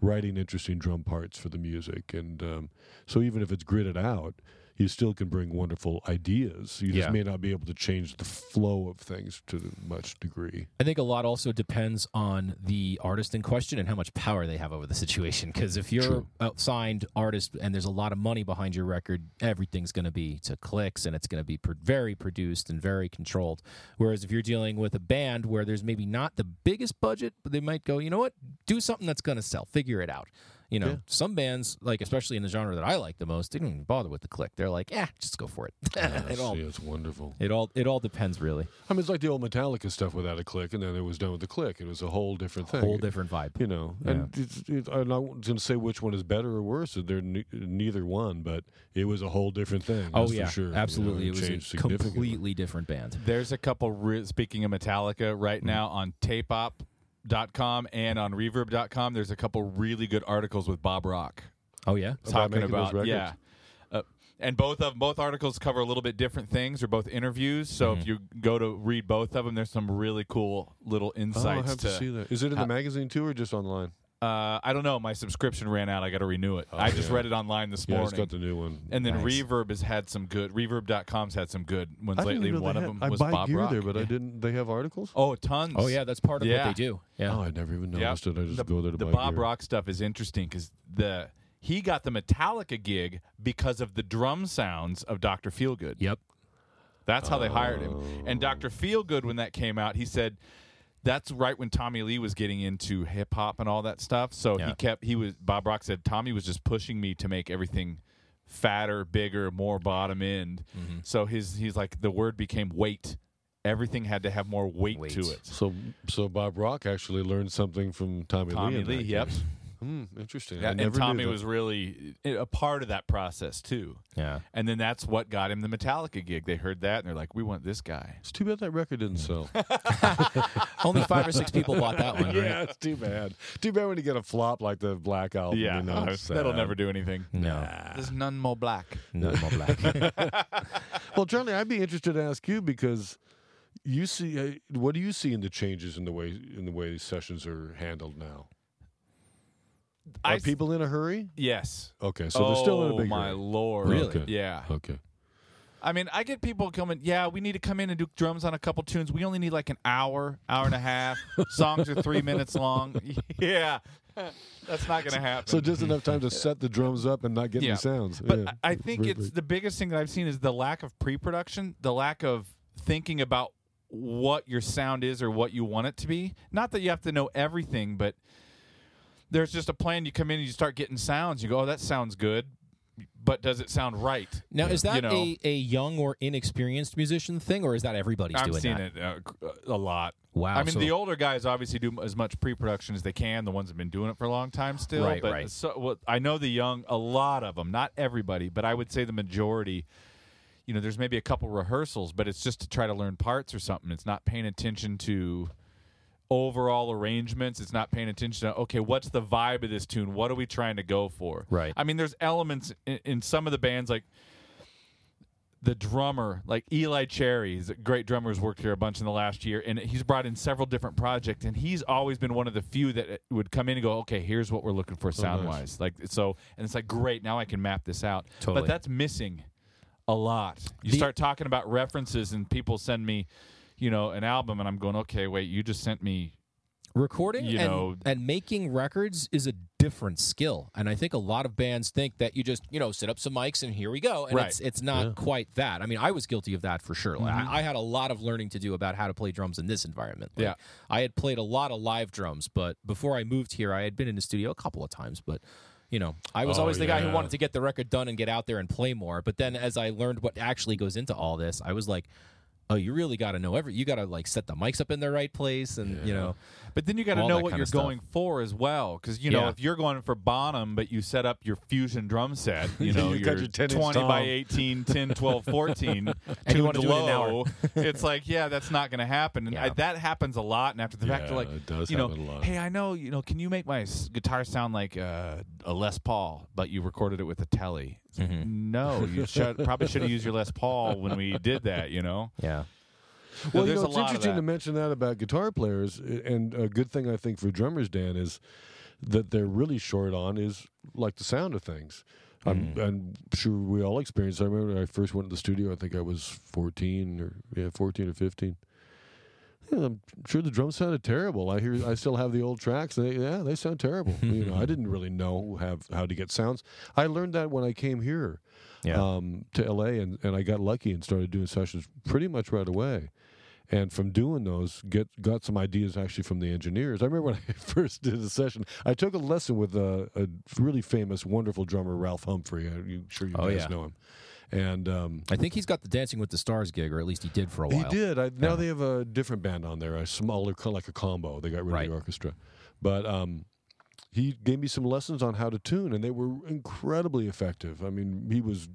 writing interesting drum parts for the music. And um, so even if it's gridded out, you still can bring wonderful ideas. You Yeah. just may not be able to change the flow of things to much degree. I think a lot also depends on the artist in question and how much power they have over the situation. Because if you're a signed artist and there's a lot of money behind your record, everything's going to be to clicks and it's going to be pro- very produced and very controlled. Whereas if you're dealing with a band where there's maybe not the biggest budget, but they might go, you know what, do something that's going to sell, figure it out. You know, Yeah. some bands, like especially in the genre that I like the most, they don't even bother with the click. They're like, yeah, just go for it. it all, yeah, it's wonderful. it all, it all depends, really. I mean, it's like the old Metallica stuff without a click, and then it was done with the click. It was a whole different thing. Whole different vibe. You know, and it's, it, I'm not going to say which one is better or worse. They're ne- neither one, but it was a whole different thing. Oh yeah, for sure. You know, absolutely. it it was a completely different band. There's a couple, re- speaking of Metallica, right mm-hmm. now on tapeop.com and on reverb.com, there's a couple really good articles with Bob Rock Oh yeah, talking making those about, yeah. Uh, and both of both articles cover a little bit different things. They're both interviews, so Mm-hmm. if you go to read both of them, there's some really cool little Oh, I insights have to, see that. Is it in how- the magazine too, or just online? Uh, I don't know. My subscription ran out. I got to renew it. I just yeah. read it online this Yeah, I morning. just got the new one. and then Nice. Reverb has had some good. Reverb.com's had some good ones I didn't lately. even know One they of had- them I was buy Bob gear Rock. there, but I didn't. They have articles. Oh, tons. Oh yeah, that's part of Yeah. what they do. Yeah. Oh, I never even Yep. noticed it. I just the, go there to the buy Bob gear. Rock stuff is interesting because the he got the Metallica gig because of the drum sounds of Doctor Feelgood. Yep. That's how they hired him. Oh. And Dr. Feelgood, when that came out, he said that's right when Tommy Lee was getting into hip hop and all that stuff. So Yeah. he kept he was Bob Rock said Tommy was just pushing me to make everything fatter, bigger, more bottom end. Mm-hmm. So his he's like the word became weight. Everything had to have more weight, Weight. to it. So, so Bob Rock actually learned something from Tommy, Tommy Lee. in Lee, yep. Hmm, interesting. Yeah, and Tommy was really a part of that process too. Yeah. And then that's what got him the Metallica gig. They heard that and they're like, "We want this guy." It's too bad that record didn't sell. Only five or six people bought that one. yeah, Right? it's too bad. Too bad when you get a flop like the Black Album. Yeah, you know, that'll never do anything. No. There's none more black. No more black. Well, Charlie, I'd be interested to ask you because you see, uh, what do you see in the changes in the way in the way sessions are handled now? Are I people in a hurry? Yes. Okay, so they're still in a Oh, big my hurry. lord. Really? Okay. Yeah. Okay. I mean, I get people coming, yeah, we need to come in and do drums on a couple tunes. We only need like an hour, hour and a half. Songs are three minutes long. Yeah. That's not going to happen. So just enough time to set the drums up and not get Yeah. any sounds. But Yeah. I think it's the biggest thing that I've seen is the lack of pre-production, the lack of thinking about what your sound is or what you want it to be. Not that you have to know everything, but there's just a plan. You come in and you start getting sounds. You go, "Oh, that sounds good," but does it sound right? Now, is that You know. a, a young or inexperienced musician thing, or is that everybody's I'm doing that? it uh, a lot. Wow. I mean, so- the older guys obviously do as much pre-production as they can. The ones that have been doing it for a long time still. Right, but right. So, well, I know the young, a lot of them, not everybody, but I would say the majority. You know, there's maybe a couple rehearsals, but it's just to try to learn parts or something. It's not paying attention to overall arrangements. It's not paying attention to okay, what's the vibe of this tune? What are we trying to go for? Right. I mean, there's elements in, in some of the bands like the drummer, like Eli Cherry, he's a great drummer who's worked here a bunch in the last year, and he's brought in several different projects, and he's always been one of the few that would come in and go, okay, here's what we're looking for sound wise, like so, and it's like great, now I can map this out. Totally. But that's missing a lot. You The- start talking about references, and people send me, you know, an album, and I'm going, okay, wait, you just sent me. recording you and, know- and making records is a different skill and i think a lot of bands think that you just you know set up some mics and here we go and Right. it's it's not quite that i mean i was guilty of that for sure Like, mm-hmm. I, I had a lot of learning to do about how to play drums in this environment Like, Yeah. i had played a lot of live drums but before i moved here i had been in the studio a couple of times but you know, I was Oh, always the guy who wanted to get the record done and get out there and play more. But then, as I learned what actually goes into all this, I was like, "Oh, you really got to know every. You got to like set the mics up in the right place, and you know, But then you got to know what you're going for as well, because you know Yeah. if you're going for Bonham, but you set up your fusion drum set, you know, You your your 10 inch 20 by tom. 18, 10, 12, 14, And you it in low, it's like, yeah, that's not going to happen. And I, that happens a lot. And after the fact, Yeah, like, it does you know, happen a lot. hey, I know, you know, can you make my s- guitar sound like uh, a Les Paul, but you recorded it with a Telly? It's like, Mm-hmm. No, you should, probably should have used your Les Paul when we did that, you know? yeah, Well, you know, it's interesting to mention that about guitar players, and a good thing I think for drummers, Dan, is that they're really short on is like the sound of things. I'm, Mm-hmm. I'm sure we all experienced. I remember when I first went to the studio. I think I was 14 or yeah, 14 or 15. Yeah, I'm sure the drums sounded terrible. I hear, I still have the old tracks. And they, yeah, they sound terrible. you know, I didn't really know have how to get sounds. I learned that when I came here yeah. um, to LA, and, and I got lucky and started doing sessions pretty much right away. And from doing those, get got some ideas actually from the engineers. I remember when I first did a session, I took a lesson with a, a really famous, wonderful drummer, Ralph Humphrey. I'm sure you Oh, guys yeah. know him. And um, I think he's got the Dancing with the Stars gig, or at least he did for a while. he did. I, now Yeah. they have a different band on there, a smaller, like a combo. They got rid Right. of the orchestra, but um, he gave me some lessons on how to tune, and they were incredibly effective. I mean, he was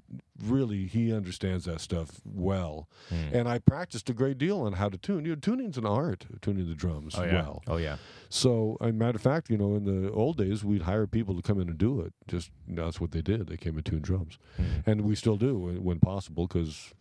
really he understands that stuff well, Hmm. and I practiced a great deal on how to tune. You know, tuning's an art, tuning the drums Oh, yeah. well. Oh yeah, So, a matter of fact, you know, in the old days, we'd hire people to come in and do it. Just you know, that's what they did. They came and tuned drums, Hmm. and we still do when, when possible because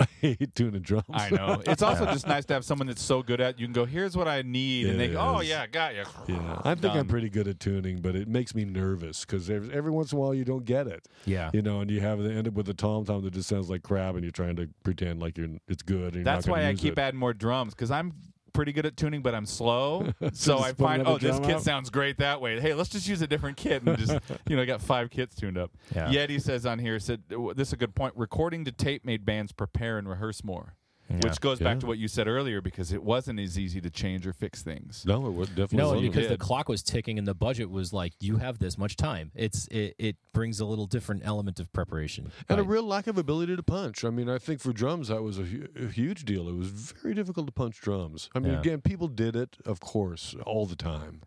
I hate tuning drums. I know. It's also just nice to have someone that's so good at. You can go, "Here's what I need," and they It go, "Oh is. yeah, got you." Yeah, I think I'm Done. pretty good at tuning, but it makes me nervous because every once in a while you don't get it, Yeah. you know, and you have to end up with a tom tom that just sounds like crap, and you're trying to pretend like you're it's good. And you're That's not gonna why I use keep it. adding more drums because I'm pretty good at tuning, but I'm slow. so just I find, oh, this kit out? sounds great that way. Hey, let's just use a different kit and just, you know, I got five kits tuned up. Yeah. Yeti says on here, said this is a good point. Recording to tape made bands prepare and rehearse more, which goes back to what you said earlier because it wasn't as easy to change or fix things. No, it was definitely No, wasn't. because the clock was ticking and the budget was like, you have this much time. It's it, it brings a little different element of preparation. and a real lack of ability to punch. I mean, I think for drums that was a, hu- a huge deal. It was very difficult to punch drums. I mean, Yeah. again, people did it, of course, all the time,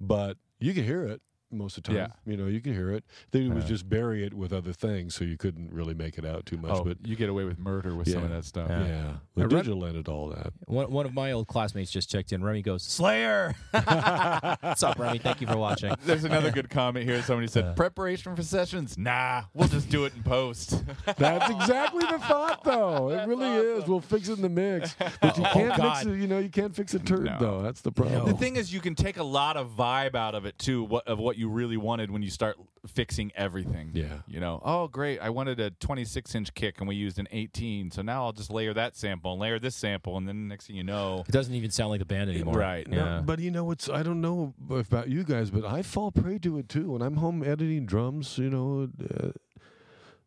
but you could hear it most of the time. Yeah. You know, you can hear it. Then it was Yeah. just bury it with other things, so you couldn't really make it out too much. Oh, but you get away with murder with some of that stuff. Yeah. yeah, I the read- digital ended all that. One, one of my old classmates just checked in. Remy goes, Slayer. What's up, Remy? Thank you for watching. There's another good comment here. Somebody said, Yeah. preparation for sessions? Nah, we'll just do it in post. That's exactly the thought, though. It really is. We'll fix it in the mix, but you Oh, can't fix God. it. You know, you can't fix a turd, No. though. That's the problem. The thing is, you can take a lot of vibe out of it too, what, of what you really wanted when you start fixing everything. Yeah. You know, oh great, I wanted a 26 inch kick and we used an 18, so now I'll just layer that sample and layer this sample, and then next thing you know, It doesn't even sound like the band anymore. Right. No, Yeah. but you know what's I don't know about you guys, but I fall prey to it too. When I'm home editing drums, you know, uh,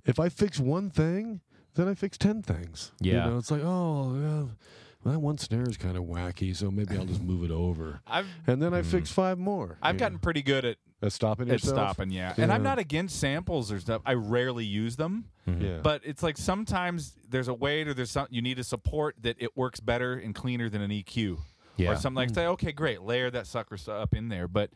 if I fix one thing, then I fix ten things. Yeah. you know, it's like oh, yeah, well, that one snare is kind of wacky, so maybe I'll just move it over, I've and then I fix five more. I've you gotten pretty good at, know, at stopping at yourself. stopping, yeah. And I'm Yeah. not against samples or stuff. I rarely use them. Mm-hmm. Yeah, But it's like sometimes there's a weight or there's some you need a support that it works better and cleaner than an EQ. Yeah. Or something like mm. say, okay, great, layer that sucker stu- up in there. But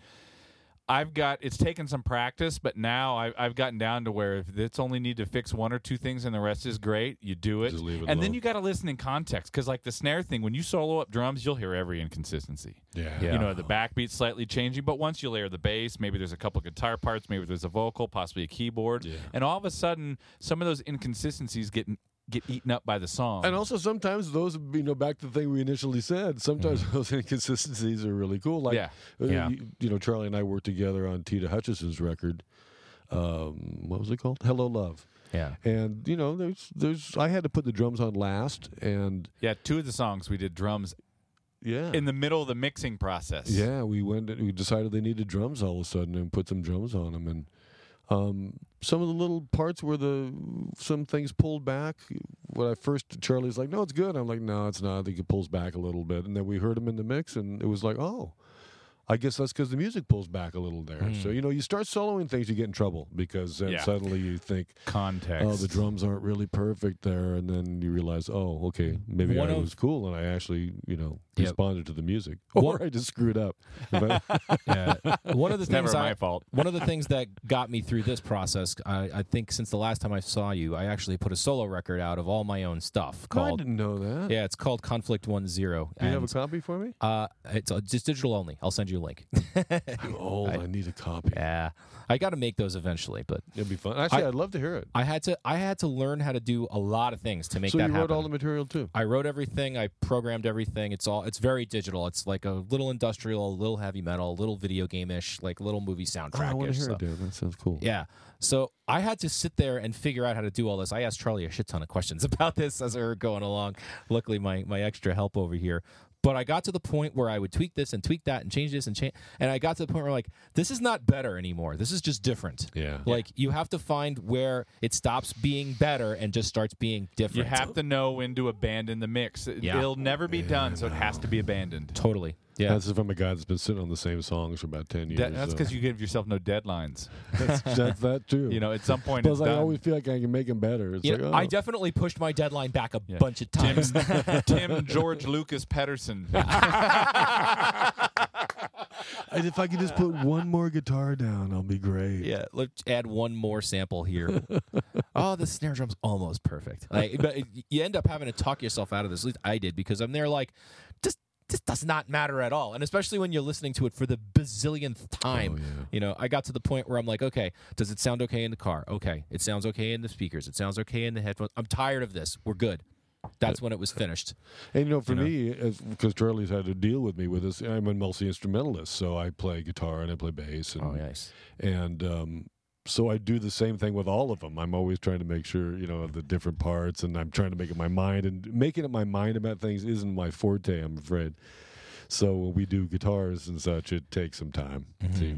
I've got it's taken some practice, but now I, I've gotten down to where if it's only need to fix one or two things and the rest is great, you do it. Just leave it and then you got to listen in context because like the snare thing, when you solo up drums, you'll hear every inconsistency. yeah, Yeah. You know, the backbeat's slightly changing, but once you layer the bass, maybe there's a couple guitar parts, maybe there's a vocal, possibly a keyboard, Yeah. and all of a sudden, some of those inconsistencies get get eaten up by the song. And also sometimes those, you know, back to the thing we initially said. Sometimes those inconsistencies are really cool. Like, Yeah. uh, Yeah. You, you know, Charlie and I worked together on Tita Hutchison's record. Um, what was it called? Hello, Love. Yeah. And you know, there's, there's, I had to put the drums on last, and yeah, two of the songs we did drums yeah, in the middle of the mixing process. yeah, we went, we decided they needed drums all of a sudden, and put some drums on them, and um, some of the little parts where the some things pulled back. When I first, Charlie's like, "No, it's good." I'm like, "No, it's not." I think it pulls back a little bit, and then we heard him in the mix, and it was like, "Oh." I guess that's because the music pulls back a little there. So you know, you start soloing things, you get in trouble because then Yeah. suddenly you think, Context. "Oh, the drums aren't really perfect there," and then you realize, "Oh, okay, maybe One I of- was cool and I actually, you know, Yep. responded to the music, One- or I just screwed up." Yeah. One of the It's never things my fault. one of the things that got me through this process, I, I think since the last time I saw you, I actually put a solo record out of all my own stuff I didn't know that. Yeah, it's called Conflict One Zero. Do you have a copy for me? uh, it's uh, just digital only. I'll send you a link. I'm old. I, need a copy. yeah, I got to make those eventually, but It'd be fun. Actually, I- I, would love to hear it. I had to I had to learn how to do a lot of things to make so that you wrote happen. all the material too. I wrote everything. I programmed everything. It's all. It's very digital. It's like a little industrial, a little heavy metal, a little video game ish, like little movie Oh, soundtrack. I want to hear it, Dan. That sounds cool. Yeah. So I had to sit there and figure out how to do all this. I asked Charlie a shit ton of questions about this as we were going along. Luckily, my my extra help over here. But I got to the point where I would tweak this and tweak that and change this and change. And I got to the point where like this is not better anymore. This is just different. Yeah. Like you have to find where it stops being better and just starts being different. You have to know when to abandon the mix. It- Yeah. It'll never be done, so it has to be abandoned. totally. Yeah. That's from a guy that's been sitting on the same songs for about ten years. That- that's uh, so- because you give yourself no deadlines. that's, that's that too. You know, at some point Plus, it's I done. always feel like I can make him better. It's You like, know, oh. I definitely pushed my deadline back a Yeah. bunch of times. Tim George Lucas Pedersen. And if I could just put one more guitar down, I'll be great. Yeah, let's add one more sample here. oh, the snare drum's almost perfect. Like, but you end up having to talk yourself out of this. At least I did because I'm there like, just this does not matter at all. And especially when you're listening to it for the bazillionth time. Oh, yeah. You know, I got to the point where I'm like, okay, does it sound okay in the car? Okay, it sounds okay in the speakers. It sounds okay in the headphones. I'm tired of this. We're good. That's when it was finished. And you know, for You know? me, because Charlie's had to deal with me with this, I'm a multi instrumentalist, so I play guitar and I play bass, and Oh, nice. and um, so I do the same thing with all of them. I'm always trying to make sure you know the different parts, and I'm trying to make it my mind. And making up my mind about things isn't my forte, I'm afraid. So when we do guitars and such, it takes some time to,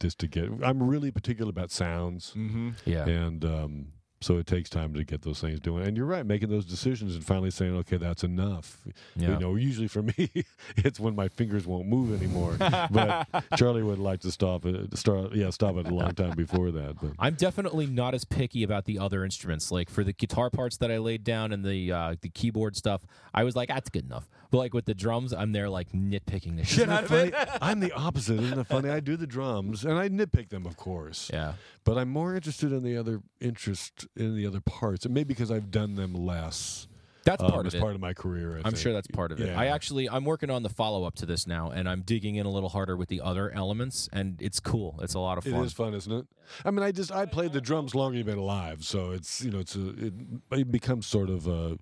just to get. I'm really particular about sounds, Mm-hmm. Yeah. and um, so it takes time to get those things doing. And you're right, making those decisions and finally saying, okay, that's enough. Yeah. You know, usually for me, it's when my fingers won't move anymore. but Charlie would like to stop it, start, yeah, stop it a long time before that. But I'm definitely not as picky about the other instruments. Like for the guitar parts that I laid down and the uh, the keyboard stuff, I was like, that's good enough. But like with the drums, I'm there like nitpicking the shit out of it. I'm the opposite. Isn't it funny? I do the drums and I nitpick them, of course. Yeah. But I'm more interested in the other interest in the other parts, and maybe because I've done them less. That's um, part of it. part of my career. I I'm think. sure that's part of it. Yeah. I actually I'm working on the follow up to this now, and I'm digging in a little harder with the other elements, and it's cool. It's a lot of fun. is fun, isn't it? I mean, I just I played the drums longer you've been alive, so it's you know it's a it, it becomes sort of a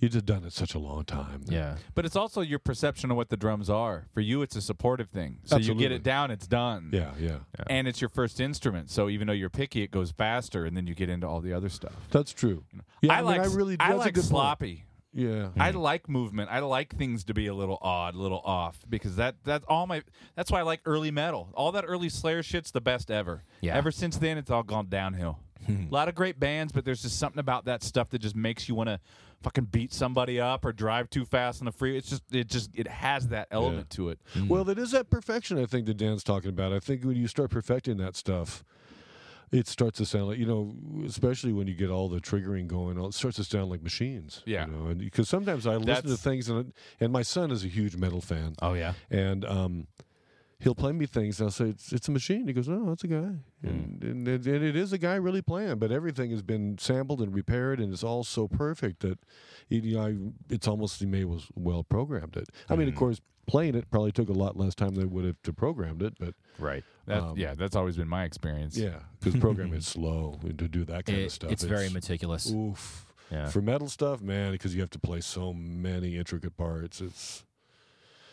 you just done it such a long time. Yeah. But it's also your perception of what the drums are. For you, it's a supportive thing. So you get it down, it's done. yeah, yeah. And it's your first instrument. So even though you're picky, it goes faster, and then you get into all the other stuff. That's true. Yeah, I, mean, like I really I like good point. sloppy. Yeah, I like movement. I like things to be a little odd, a little off, because that that's all my. That's why I like early metal. All that early Slayer shit's the best ever. Yeah. Ever since then, it's all gone downhill. A lot of great bands, but there's just something about that stuff that just makes you want to fucking beat somebody up or drive too fast on the freeway. It's just it just it has that element to it. Well, it is that perfection I think that Dan's talking about. I think when you start perfecting that stuff, it starts to sound like you know, especially when you get all the triggering going, it starts to sound like machines. Yeah. you know, and because sometimes I listen to things and and my son is a huge metal fan. Oh yeah. and um, he'll play me things. And I'll say it's, it's a machine. He goes, "Oh, it's a guy," and, and, and it is a guy really playing. But everything has been sampled and repaired, and it's all so perfect that you know, I, it's almost he may was well programmed it. I mean, of course, playing it probably took a lot less time than it would have to programmed it, but Right. That, Um, yeah, that's always been my experience. yeah, because programming is slow to do that kind of It, stuff. it's very meticulous. oof. Yeah. For metal stuff, man, because you have to play so many intricate parts. It's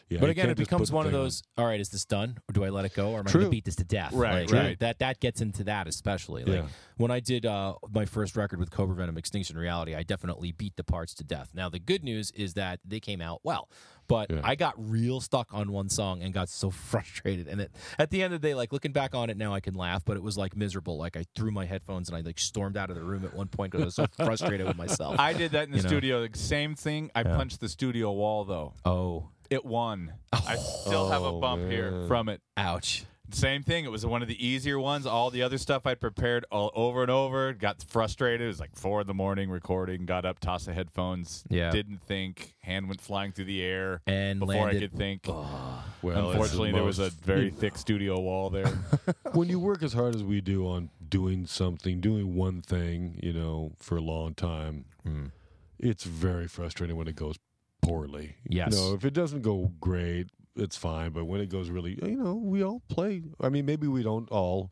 yeah. but again, it becomes one of thing on. those. All right, is this done, or do I let it go, or am I going to beat this to death? Right, Like, right. That that gets into that especially. Like Yeah. when I did uh, my first record with Cobra Venom, Extinction Reality, I definitely beat the parts to death. Now the good news is that they came out well, but Yeah. I got real stuck on one song and got so frustrated. And it, at the end of the day, like looking back on it now, I can laugh, but it was like miserable. Like I threw my headphones and I like stormed out of the room at one point because I was so frustrated with myself. I did that in the You know? studio. The same thing. I Yeah. punched the studio wall though. oh, It won. I still have a Oh, bump here from it. ouch. Same thing. It was one of the easier ones. All the other stuff I'd prepared all over and over. Got frustrated. It was like four in the morning recording. Got up, tossed the headphones. Yeah. Didn't think. Hand went flying through the air And before landed. I could think. Well, it's the Unfortunately, there was a very thick studio wall there. when you work as hard as we do on doing something, doing one thing, you know, for a long time, Hmm. it's very frustrating when it goes poorly. Yes. You know, if it doesn't go great, it's fine. But when it goes really, you know, we all play. I mean, maybe we don't all,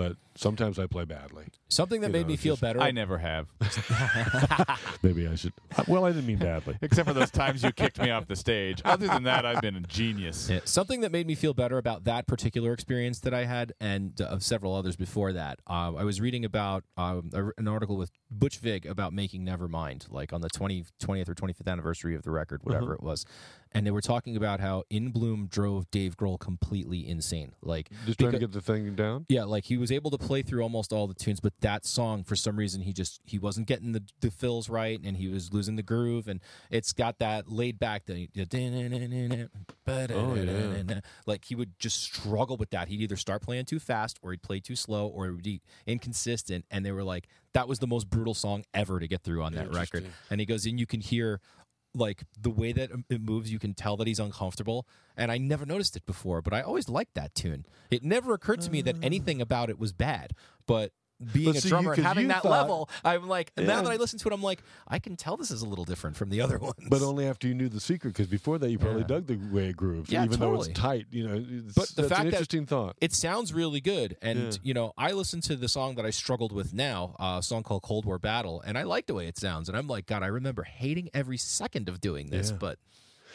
but sometimes I play badly. Something that You made know, me feel just- better. I never have, Maybe I should. Well, I didn't mean badly. except for those times you kicked me off the stage. Other than that, I've been a genius. Yeah, something that made me feel better about that particular experience that I had, and uh, of several others before that. Uh, I was reading about um, a- an article with Butch Vig about making Nevermind, like on the 20, 20th or 25th anniversary of the record, whatever it was. And they were talking about how In Bloom drove Dave Grohl completely insane. Like, Just trying to get the thing down. yeah, like he was able to play through almost all the tunes, but that song for some reason he just he wasn't getting the, the fills right, and he was losing the groove, and it's got that laid back the oh, like he would just struggle with that. He'd either start playing too fast, or he'd play too slow, or it would be inconsistent. And they were like, that was the most brutal song ever to get through on that record. And he goes, and you can hear like the way that it moves, you can tell that he's uncomfortable. And I never noticed it before, but I always liked that tune. It never occurred to me that anything mm. about it was bad, but being a see, drummer and having that thought- level, I'm like now that I listen to it, I'm like I can tell this is a little different from the other ones. But only after you knew the secret, because before that you probably Yeah. dug the way it grooves, Yeah, even though totally. it's tight. You know, it's, But the fact an that- thought. it sounds really good, and Yeah. you know I listened to the song that I struggled with now, uh, a song called Cold War Battle, and I like the way it sounds, and I'm like God, I remember hating every second of doing this, Yeah. but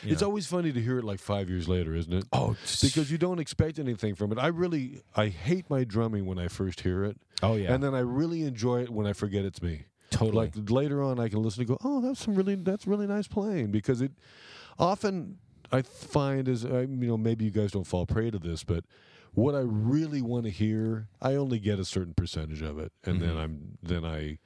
you It's know. always funny to hear it like five years later, isn't it? Oh, because you don't expect anything from it. I really, I hate my drumming when I first hear it, oh yeah, and then I really enjoy it when I forget it's me. totally. Like later on, I can listen and go, "Oh, that's some really, that's really nice playing." Because it often I find is, I, you know, maybe you guys don't fall prey to this, but what I really want to hear, I only get a certain percentage of it, and then Mhm. I'm, then I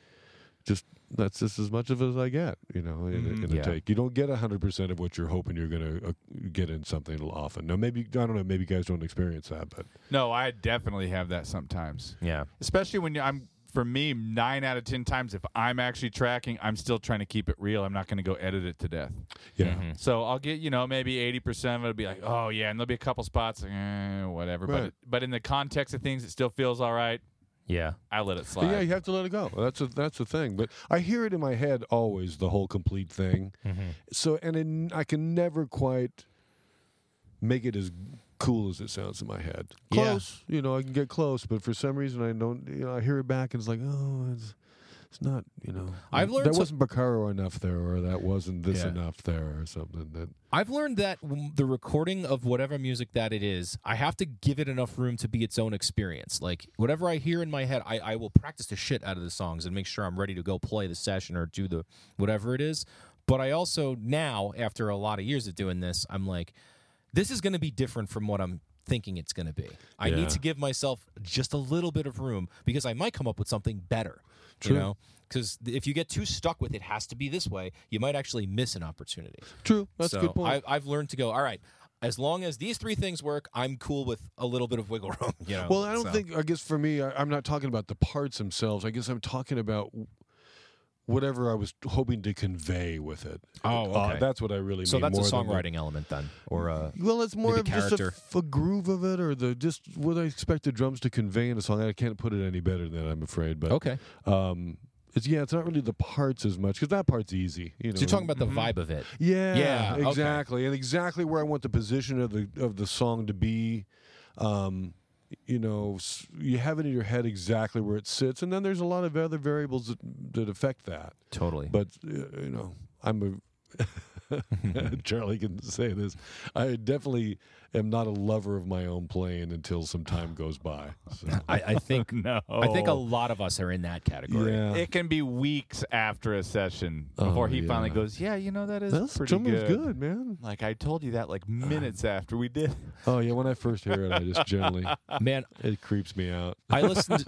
just that's just as much of it as I get, you know, in, a, Mhm. in a Yeah. take. You don't get hundred percent of what you're hoping you're going to uh, get in something often. Now, maybe I don't know. Maybe you guys don't experience that, but No, I definitely have that sometimes. yeah, Especially when I'm for me, nine out of ten times, if I'm actually tracking, I'm still trying to keep it real. I'm not going to go edit it to death. yeah. Mhm. So I'll get you know maybe eighty percent of it'll be like, oh yeah, and there'll be a couple spots, eh, whatever. But Right. it, but in the context of things, it still feels all right. Yeah. I let it But slide. yeah, you have to let it go. That's a, that's the thing. But I hear it in my head always, the whole complete thing. Mm-hmm. So, and it, I can never quite make it as cool as it sounds in my head. Yeah. Close, you know, I can get close, but for some reason I don't. You know, I hear it back and it's like, oh, it's it's not. You know, I've learned that to- wasn't Porcaro enough there, or that wasn't this Yeah. enough there, or something. That I've learned that the recording of whatever music that it is, I have to give it enough room to be its own experience. Like whatever I hear in my head, I, I will practice the shit out of the songs and make sure I'm ready to go play the session or do the whatever it is. But I also now, after a lot of years of doing this, I'm like, this is going to be different from what I'm thinking it's going to be. I Yeah. need to give myself just a little bit of room because I might come up with something better. True. You know, because if you get too stuck with it has to be this way, you might actually miss an opportunity true. That's so a good point. I, I've learned to go. All right, as long as these three things work, I'm cool with a little bit of wiggle room. You know. Well, I don't so. think. I guess for me, I, I'm not talking about the parts themselves. I guess I'm talking about whatever I was hoping to convey with it. Oh, Uh, that's what I really So mean. So that's a more than songwriting element then, or a Well, it's more maybe of just a, character. groove of it, or the just what I expect the drums to convey in a song. I can't put it any better than that, I'm afraid. But okay. um, it's yeah, it's not really the parts as much because that part's easy. You know, So you're talking about the Mhm. vibe of it. yeah, Yeah, okay. exactly, and exactly where I want the position of the of the song to be. Um, you know, you have it in your head exactly where it sits, and then there's a lot of other variables that, that affect that. Totally. But uh, you know, I'm a Charlie can say this. I definitely am not a lover of my own playing until some time goes by. So, I, I think no, I think a lot of us are in that category. yeah, It can be weeks after a session before Oh, he finally goes, yeah, you know that is that's pretty good. good, man. Like I told you that like minutes after we did. Oh yeah, when I first hear it, I just generally Man, it creeps me out. I listened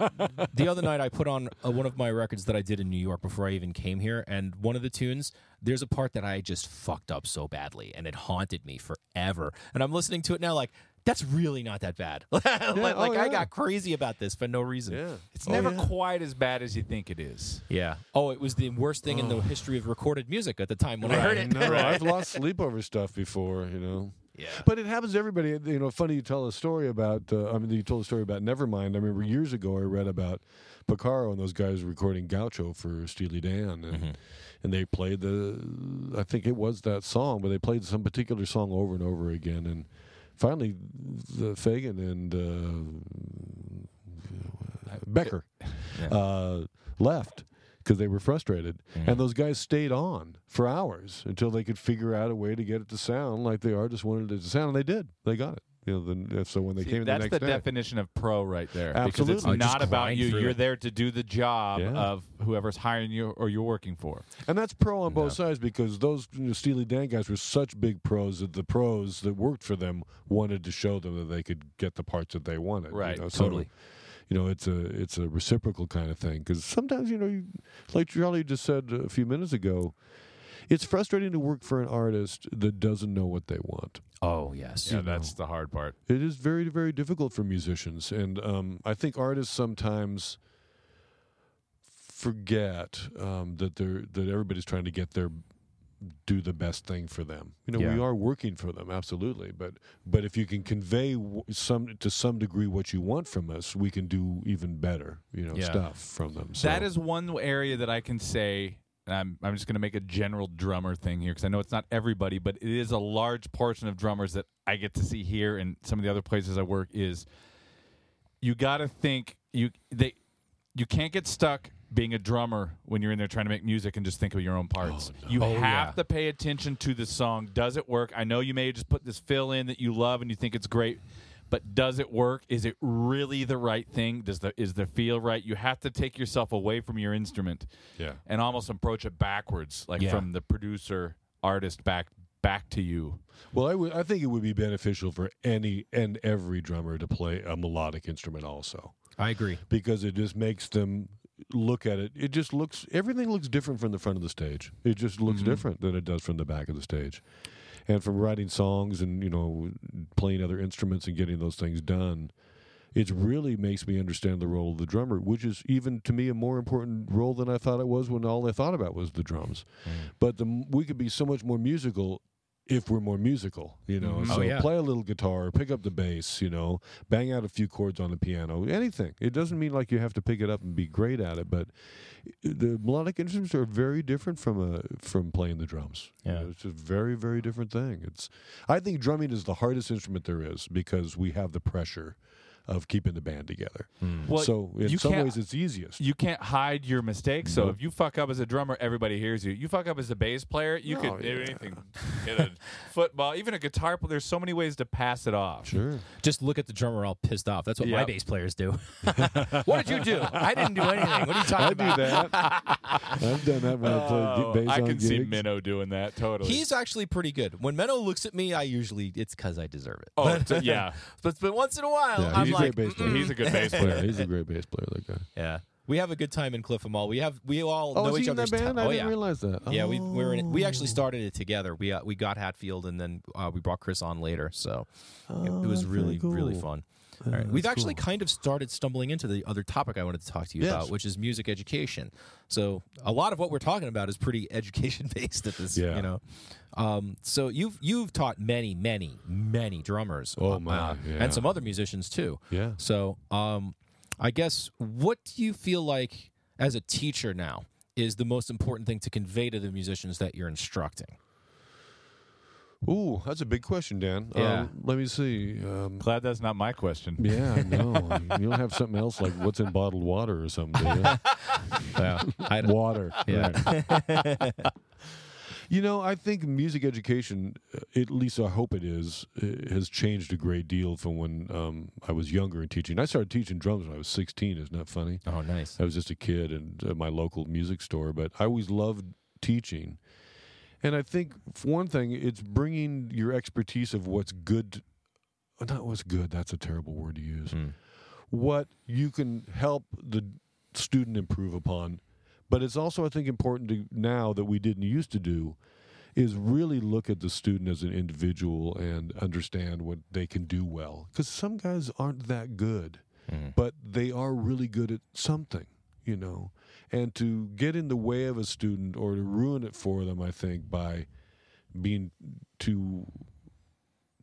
the other night. I put on uh, one of my records that I did in New York before I even came here, and one of the tunes. There's a part that I just fucked up so badly, and it haunted me forever. And I'm listening to it now, like that's really not that bad. like oh, like I yeah. got crazy about this for no reason. Yeah, It's Oh, never yeah. quite as bad as you think it is. Yeah. Oh, it was the worst thing in the Oh. history of recorded music at the time when I heard it. No, I've lost sleep over stuff before, you know. Yeah. But it happens to everybody. You know, funny you tell a story about. Uh, I mean, you told a story about Nevermind. I remember years ago I read about Porcaro and those guys recording Gaucho for Steely Dan, and Mhm. and they played the. I think it was that song, but they played some particular song over and over again, and finally, the Fagen and uh, Becker Yeah. uh, left because they were frustrated. Mhm. And those guys stayed on for hours until they could figure out a way to get it to sound like the artist wanted it to sound, and they did. They got it. You know, then so when they See, came in that's the next the day, definition of pro right there. Because Absolutely. it's Oh, not about you. You're it. there to do the job Yeah. of whoever's hiring you or you're working for. and that's pro on both Yeah. sides because those you know, Steely Dan guys were such big pros that the pros that worked for them wanted to show them that they could get the parts that they wanted. you Right, know, so, totally. you know, it's a it's a reciprocal kind of thing because sometimes you know, you, like Charlie just said a few minutes ago, it's frustrating to work for an artist that doesn't know what they want. Oh yes. Yeah, You that's the hard part. It is very, very difficult for musicians, and um, I think artists sometimes forget um, that they're that everybody's trying to get their do the best thing for them. You know, Yeah. we are working for them, absolutely. But but if you can convey w- some to some degree what you want from us, we can do even better. You know, Yeah. stuff from them. So. That is one area that I can say. And I'm I'm just going to make a general drummer thing here because I know it's not everybody, but it is a large portion of drummers that I get to see here and some of the other places I work. Is you got to think you they you can't get stuck being a drummer when you're in there trying to make music and just think of your own parts. Oh, you Oh, have yeah. to pay attention to the song. Does it work? I know you may just put this fill in that you love and you think it's great, but does it work? Is it really the right thing? Does the is the feel right? You have to take yourself away from your instrument yeah. and almost approach it backwards, like Yeah. from the producer artist back back to you. Well, I think it would be beneficial for any and every drummer to play a melodic instrument also. I agree. because it just makes them look at it. It just looks everything looks different from the front of the stage. It just looks Mm-hmm. different than it does from the back of the stage. And from writing songs and you know playing other instruments and getting those things done, it really makes me understand the role of the drummer, which is even to me a more important role than I thought it was when all I thought about was the drums. Mm. But the we could be so much more musical if we're more musical, you know. Mhm. So Oh, yeah. play a little guitar, pick up the bass, you know, bang out a few chords on the piano, anything. It doesn't mean like you have to pick it up and be great at it, but the melodic instruments are very different from a from playing the drums. You Yeah. know, it's a very very different thing. It's I think drumming is the hardest instrument there is because we have the pressure of keeping the band together. Hmm. Well, so in you some can't- ways it's easiest. You can't hide your mistakes. So Nope. if you fuck up as a drummer, everybody hears you. You fuck up as a bass player, you Oh, could do yeah. anything. Hit a football, even a guitar player. There's so many ways to pass it off. Sure. Just look at the drummer all pissed off. That's what my bass players do. what did you do? I didn't do anything. What are you talking I about? do that. I've done that when I Oh, play bass I on can see gigs. Minnow doing that totally. He's actually pretty good. When Menno looks at me, I usually it's because I deserve it. oh so- yeah, but but once in a while, Yeah, I'm he's a like, great bass player. he's a good bass Yeah, player. he's a great bass player. That guy. yeah. We have a good time in Cliff 'em All. We have we all Oh, know is each he in that other's. band? I oh didn't yeah. realize that. Yeah, we we're in it. We actually Oh. started it together. We uh, we got Hatfield, and then uh, we brought Chris on later. So it, it Oh, was very really really fun. Yeah, All right. We've actually cool. kind of started stumbling into the other topic I wanted to talk to you Yes. about, which is music education. So a lot of what we're talking about is pretty education based at this, Yeah. you know. Um, so you've you've taught many, many, many drummers, Oh, uh, my, yeah. and some other musicians too. Yeah. So um, I guess what do you feel like as a teacher now is the most important thing to convey to the musicians that you're instructing? Ooh, that's a big question, Dan. Yeah. Um, let me see. Um, Glad that's not my question. yeah, no, you don't have something else like what's in bottled water or something. Yeah, water. Yeah. right. you know, I think music education, uh, at least I hope it is, uh, has changed a great deal from when um, I was younger and teaching. I started teaching drums when I was 16. Isn't that funny? oh, nice. I was just a kid and at my local music store, but I always loved teaching. And I think for one thing, it's bringing your expertise of what's good. Not what's good. That's a terrible word to use. Mm. What you can help the student improve upon, but it's also I think important to now that we didn't used to do, is really look at the student as an individual and understand what they can do well. Because some guys aren't that good Mm. but they are really good at something, you know. And to get in the way of a student or to ruin it for them, I think, by being too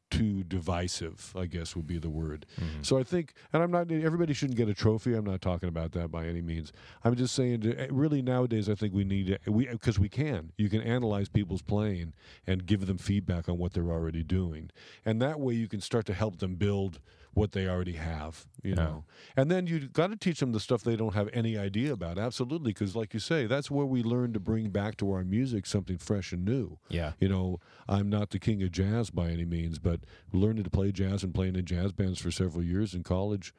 too divisive, I guess would be the word. Mm-hmm. So I think, and I'm not. Everybody shouldn't get a trophy. I'm not talking about that by any means. I'm just saying, to, eh, really nowadays, I think we need to, we because we can. You can analyze people's playing and give them feedback on what they're already doing, and that way you can start to help them build what they already have. You Yeah. know, and then you got to teach them the stuff they don't have any idea about. Absolutely, because like you say, that's where we learn to bring back to our music something fresh and new. Yeah. You know, I'm not the king of jazz by any means, but learning to play jazz and playing in jazz bands for several years in college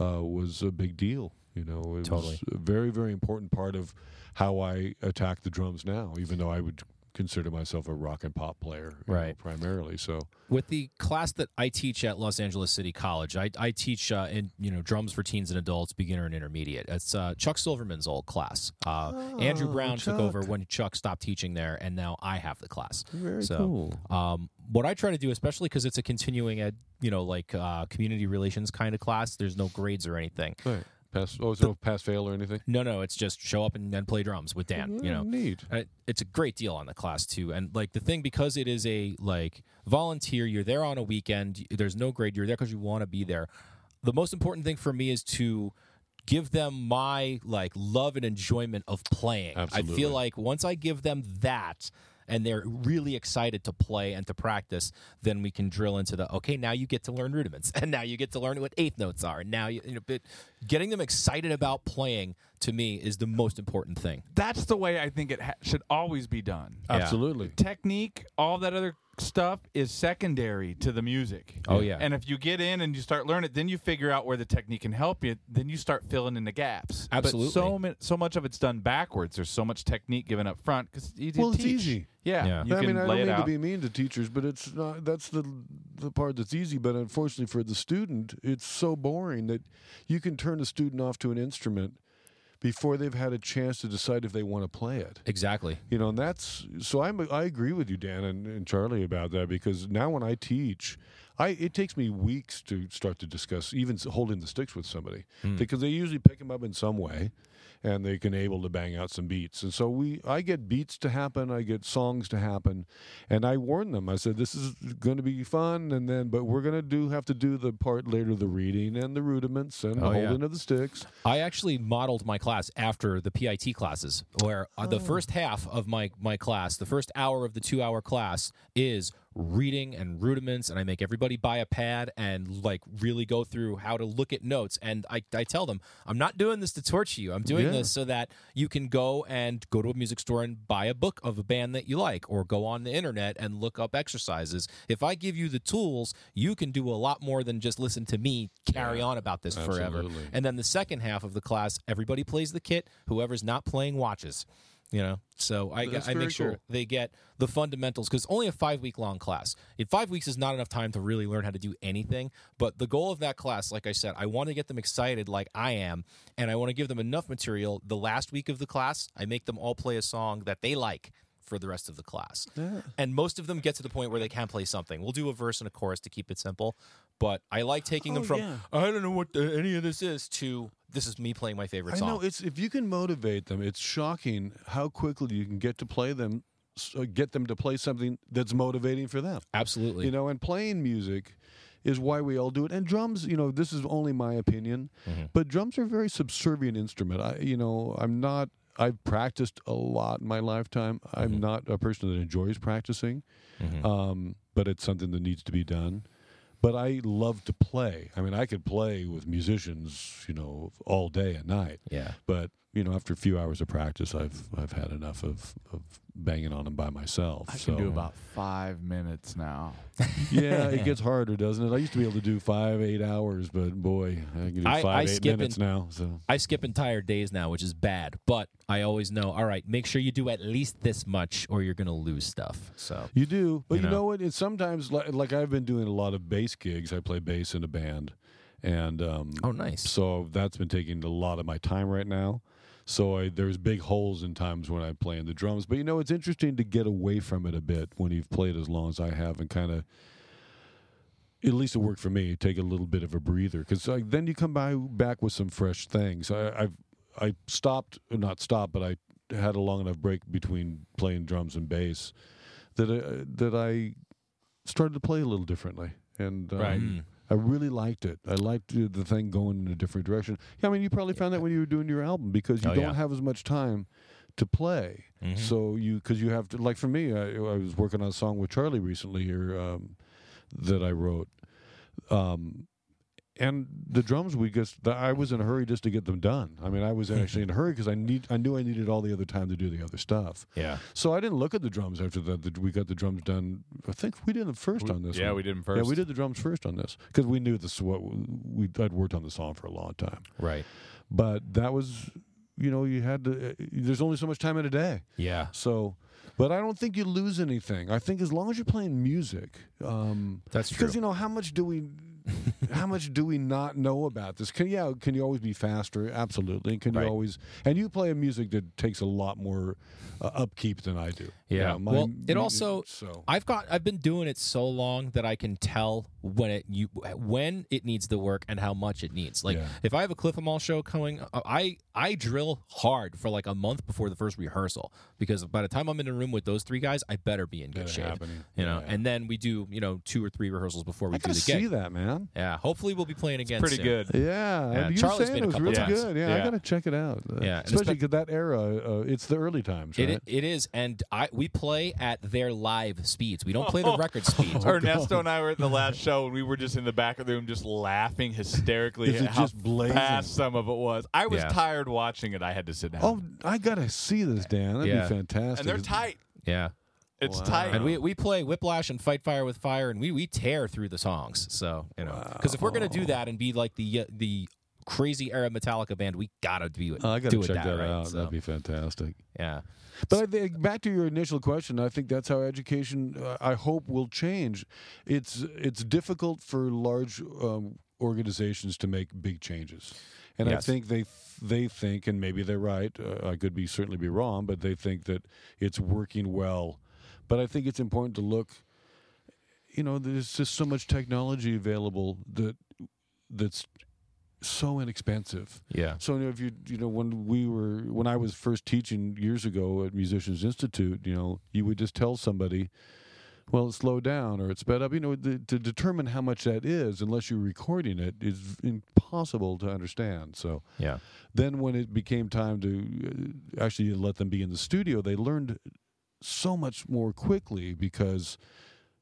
uh, was a big deal. You know, it Totally. was a very, very important part of how I attack the drums now, even though I would consider myself a rock and pop player you know, Right. primarily. So, With the class that I teach at Los Angeles City College, I, I teach uh, in you know drums for teens and adults, beginner and intermediate. It's uh, Chuck Silverman's old class. Uh, Andrew Oh, Brown took over when Chuck stopped teaching there, and now I have the class. very So, cool. Um, what I try to do, especially because it's a continuing ed, you know, like uh, community relations kind of class. There's no grades or anything. Right. Pass. Oh, so no pass fail or anything. No, no, it's just show up and then play drums with Dan. You know, neat. Uh, it's a great deal on the class too and like the thing because it is a like volunteer you're there on a weekend there's no grade you're there because you want to be there the most important thing for me is to give them my like love and enjoyment of playing i feel like once i give them that and they're really excited to play and to practice then we can drill into the okay now you get to learn rudiments and now you get to learn what eighth notes are and now you, you know but getting them excited about playing to me is the most important thing That's the way I think it ha- should always be done. Yeah. Absolutely. Technique, all that other stuff is secondary to the music. Oh, yeah. And if you get in and you start learning it, then you figure out where the technique can help you. Then you start filling in the gaps. Absolutely. But so mi- so much of it's done backwards. There's so much technique given up front because you Well, it's teach. easy. Yeah. Yeah. You I can mean, I don't mean out. to be mean to teachers, but it's not. That's the the part that's easy. But unfortunately for the student, it's so boring that you can turn a student off to an instrument before they've had a chance to decide if they want to play it. exactly You know, and that's so. I'm. I agree with you, Dan and, and Charlie, about that because now when I teach, I it takes me weeks to start to discuss even holding the sticks with somebody hmm. because they usually pick them up in some way, and they can able to bang out some beats. And so we, I get beats to happen, I get songs to happen, and I warn them. I said this is going to be fun, and then but we're going to do have to do the part later, the reading and the rudiments and Oh, the yeah. holding of the sticks. I actually modeled my class after the PIT classes, where uh, Oh. the first half of my my class, the first hour of the two hour class, is reading and rudiments, and I make everybody buy a pad and like really go through how to look at notes. And I, I tell them, I'm not doing this to torture you. I'm doing Yeah. this so that you can go and go to a music store and buy a book of a band that you like, or go on the internet and look up exercises. If I give you the tools, you can do a lot more than just listen to me carry on about this forever. And then the second half of the class, everybody plays the kit. Whoever's not playing watches. You know, so I, I make sure cool. they get the fundamentals because only a five week long class. In five weeks is not enough time to really learn how to do anything. But the goal of that class, like I said, I want to get them excited like I am, and I want to give them enough material. The last week of the class, I make them all play a song that they like for the rest of the class. And most of them get to the point where they can play something. We'll do a verse and a chorus to keep it simple. But I like taking them Oh, from yeah. I don't know what the, any of this is to this is me playing my favorite I song. know it's if you can motivate them, it's shocking how quickly you can get to play them, uh, get them to play something that's motivating for them. Absolutely. You know, and playing music is why we all do it. And drums, you know, this is only my opinion, Mm-hmm. but drums are a very subservient instrument. I, you know, I'm not. I've practiced a lot in my lifetime. Mm-hmm. I'm not a person that enjoys practicing, um, but it's something that needs to be done. But I love to play. I mean, I could play with musicians, you know, all day and night. yeah. But you know, after a few hours of practice, I've I've had enough of, of banging on them by myself. I so can do about five minutes now. yeah, it gets harder, doesn't it? I used to be able to do five, eight hours, but boy, I can do I- five, I eight skip minutes in- now. So I skip entire days now, which is bad. But I always know, all right, make sure you do at least this much or you're going to lose stuff. So, you do, but You you, know. know what? It's sometimes like, like I've been doing a lot of bass gigs. I play bass in a band, and um, oh, nice. so that's been taking a lot of my time right now. So I, there's big holes in times when I'm playing the drums. But you know, it's interesting to get away from it a bit when you've played as long as I have, and kind of, at least it worked for me. Take a little bit of a breather because then you come by back with some fresh things. I, I've I stopped, not stopped, but I had a long enough break between playing drums and bass that I, that I started to play a little differently, and um, Right. I really liked it. I liked the, the thing going in a different direction. Yeah, I mean, you probably found that when you were doing your album because you Oh, don't yeah. have as much time to play. Mhm. So you, because you have to, like for me, I, I was working on a song with Charlie recently here um, that I wrote. Um, and the drums, we just, the, I was in a hurry just to get them done. I mean, I was actually in a hurry because I need, I knew I needed all the other time to do the other stuff. Yeah. So I didn't look at the drums after that. We got the drums done. I think we did them first on this. yeah, one. we did them first. Yeah, we did the drums first on this because we knew this. is What we I'd worked on the song for a long time, Right. but that was, you know, you had to. uh, There's only so much time in a day, Yeah. so. But I don't think you lose anything. I think as long as you're playing music, um, That's true. because you know how much do we how much do we not know about this? Can yeah, can you always be faster? Absolutely. Can Right. you always and you play a music that takes a lot more uh, upkeep than I do. Yeah. my well, it also so I've got I've been doing it so long that I can tell when it you when it needs the work and how much it needs. Like Yeah. if I have a Cliff 'em All show coming, uh, I I drill hard for like a month before the first rehearsal because by the time I'm in a room with those three guys, I better be in good shape. happening. You know, Yeah. and then we do you know two or three rehearsals before we I do the see gig. that, man. Yeah, hopefully we'll be playing again. Pretty soon. good. Yeah, Yeah, and you Charlie's saying been it was really times. good. Yeah, Yeah. I gotta check it out. Uh, Yeah, especially because that era, uh, it's the early times, right? It, it is, and I we play at their live speeds. We don't play the record speeds. Ernesto and I were at the last show, and we were just in the back of the room, just laughing hysterically at it how just blazing? fast some of it was. I was Yeah. tired watching it. I had to sit down. oh, I gotta see this, Dan. That'd Yeah. be fantastic. and they're tight. Yeah. It's Wow. tight. And we, we play Whiplash and Fight Fire with Fire, and we, we tear through the songs. So you know, because if we're gonna do that and be like the uh, the crazy era Metallica band, we gotta do it. Oh, I gotta do check that, that right. out. So, That'd be fantastic. yeah, But I think back to your initial question, I think that's how education. Uh, I hope will change. It's it's difficult for large um, organizations to make big changes, and I think they they think, and maybe they're right. Uh, I could be certainly be wrong, but they think that it's working well. But I think it's important to look. You know, there's just so much technology available that that's so inexpensive. yeah, So you know, if you you know when we were when I was first teaching years ago at Musicians Institute, you know, you would just tell somebody, well, it's slowed down or it's sped up. You know, the, to determine how much that is, unless you're recording it, is impossible to understand. So yeah, then, when it became time to uh, actually let them be in the studio, they learned so much more quickly because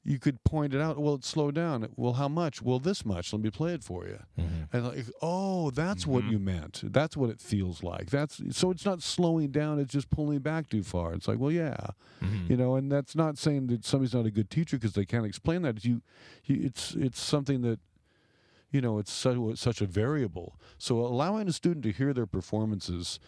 you could point it out. Well, it slowed down. Well, how much? Well, this much. Let me play it for you. Mm-hmm. And like, oh, that's what you meant. That's what it feels like. That's so it's not slowing down. It's just pulling back too far. It's like, well, yeah, Mm-hmm. you know. And that's not saying that somebody's not a good teacher because they can't explain that. You, you, it's it's something that, you know, it's such such a variable. So allowing a student to hear their performances,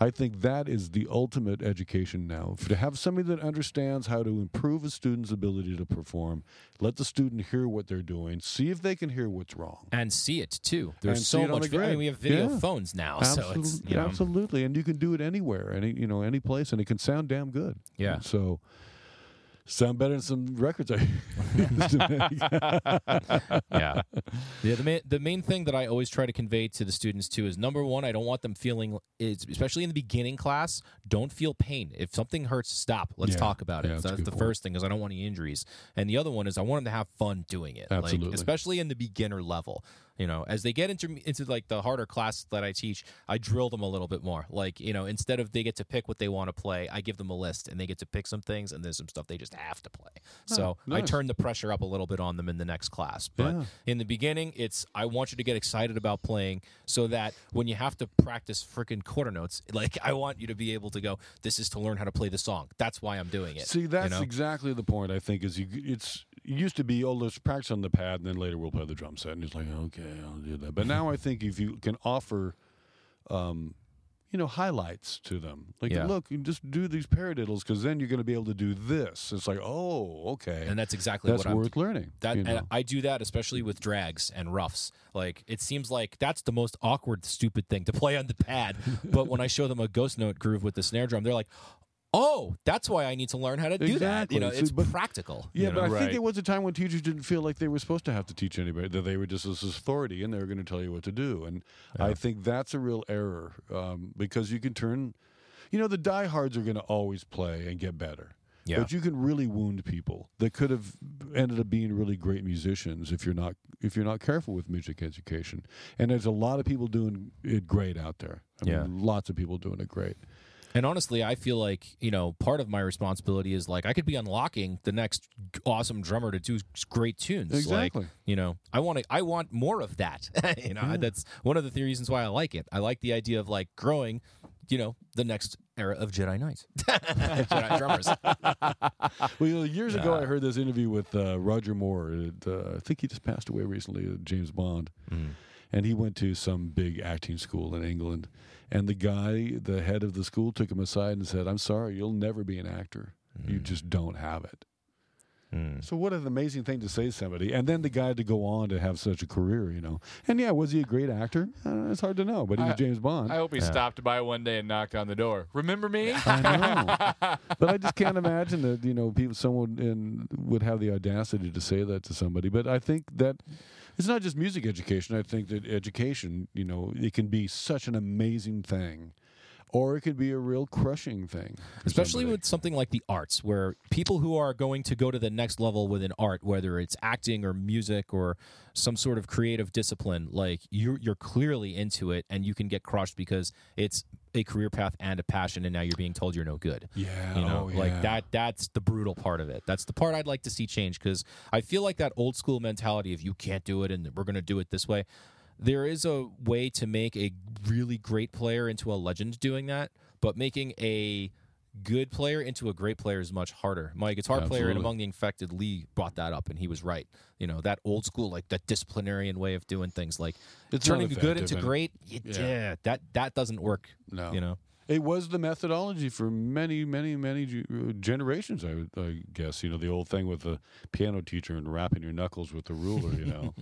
I think that is the ultimate education now. For to have somebody that understands how to improve a student's ability to perform, let the student hear what they're doing, see if they can hear what's wrong. and see it too. There's And so much. the I mean, we have video Yeah. phones now, Absolutely, so it's you know, absolutely, and you can do it anywhere, any you know, any place, and it can sound damn good. Yeah. So, sound better than some records I used to make. yeah. Yeah. The main, the main thing that I always try to convey to the students too is number one, I don't want them feeling especially in the beginning class, don't feel pain. If something hurts, stop. Let's Yeah. talk about it. Yeah, that's so a that's the point. first thing because I don't want any injuries. And the other one is I want them to have fun doing it. Absolutely. Like, especially in the beginner level. You know, as they get into into like the harder class that I teach, I drill them a little bit more. Like, you know, instead of they get to pick what they want to play, I give them a list and they get to pick some things and there's some stuff they just have to play. So I nice. turn the pressure up a little bit on them in the next class. But Yeah. in the beginning, it's I want you to get excited about playing so that when you have to practice freaking quarter notes, like I want you to be able to go, this is to learn how to play the song. That's why I'm doing it. See, that's you know? exactly the point. I think is you. It's it used to be, oh, let's practice on the pad, and then later we'll play the drum set, and it's like, okay, I'll do that. But now I think if you can offer, um, you know, highlights to them, like, Yeah. look, you just do these paradiddles, because then you're going to be able to do this. It's like, oh, okay, and that's exactly that's what I'm worth learning. That you know? and I do that especially with drags and roughs. Like it seems like that's the most awkward, stupid thing to play on the pad. but when I show them a ghost note groove with the snare drum, they're like, "Oh, that's why I need to learn how to do that." You know, See, it's but- practical. Yeah, you but know? I think Right. there was a time when teachers didn't feel like they were supposed to have to teach anybody; that they were just this authority and they were going to tell you what to do. And I think that's a real error um, because you can turn, you know, the diehards are going to always play and get better. Yeah. But you can really wound people that could have ended up being really great musicians if you're not if you're not careful with music education. And there's a lot of people doing it great out there. I Yeah. mean, lots of people doing it great. And honestly, I feel like you know part of my responsibility is like I could be unlocking the next awesome drummer to do great tunes. Exactly. Like, you know, I want to. I want more of that. you know, that's one of the reasons why I like it. I like the idea of like growing. You know, the next era of Jedi Knights, Jedi drummers. Well, years ago, I heard this interview with uh, Roger Moore. It, uh, I think he just passed away recently, uh, James Bond. And he went to some big acting school in England. And the guy, the head of the school, took him aside and said, I'm sorry, you'll never be an actor. You just don't have it. So what an amazing thing to say to somebody, and then the guy to go on to have such a career, you know. And yeah, was he a great actor? Uh, it's hard to know, but he was I- James Bond. I hope he stopped by one day and knocked on the door. Remember me? I know, but I just can't imagine that you know people someone in, would have the audacity to say that to somebody. But I think that it's not just music education. I think that education, you know, it can be such an amazing thing, or it could be a real crushing thing. especially somebody. with something like the arts where people who are going to go to the next level within art whether it's acting or music or some sort of creative discipline like you're you're clearly into it and you can get crushed because it's a career path and a passion and now you're being told you're no good. Yeah, you know oh, like yeah. that that's the brutal part of it. That's the part i'd like to see change because i feel like that old school mentality of you can't do it and we're going to do it this way. There is a way to make a really great player into a legend doing that but making a good player into a great player is much harder my guitar player in Absolutely. among the infected lee brought that up and he was right you know that old school like that disciplinarian way of doing things like It's turning good into great Yeah. yeah that that doesn't work No. you know It was the methodology for many, many, many uh, generations. I, would- I guess you know the old thing with the piano teacher and rapping your knuckles with the ruler. You know,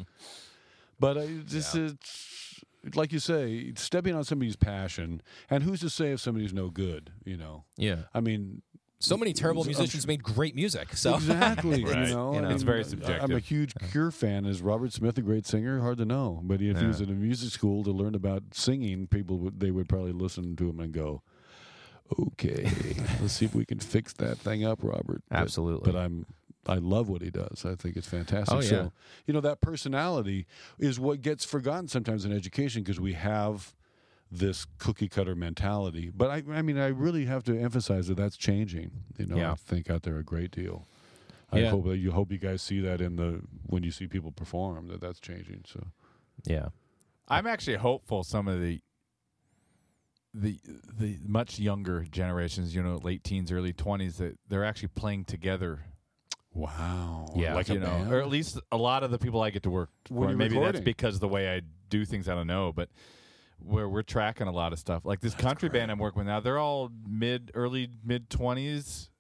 but I just it's like you say, stepping on somebody's passion, and who's to say if somebody's no good? You know, yeah I mean, so many terrible I'm musicians made great music so exactly. Right. You know, You know, I it's mean, very I- I'm a huge Cure fan. Is Robert Smith a great singer? Hard to know. But if he was in a music school to learn about singing, people would they would probably listen to him and go, "Okay, let's see if we can fix that thing up, Robert." But- Absolutely. But I'm. I love what he does. I think it's fantastic. Oh, yeah. So, you know, that personality is what gets forgotten sometimes in education because we have this cookie cutter mentality. But I, I mean, I really have to emphasize that that's changing. You know, Yeah. I think out there a great deal. I Yeah. hope that you hope you guys see that in the when you see people perform that that's changing. So yeah I'm actually hopeful some of the the the much younger generations, you know, late teens, early twenties, that they're actually playing together. Wow, Yeah, like you a know, band? or at least a lot of the people I get to work. When for, maybe recording. that's because the way I do things, I don't know, but where we're tracking a lot of stuff. Like this country band I'm working with now, they're all mid, early mid twenties.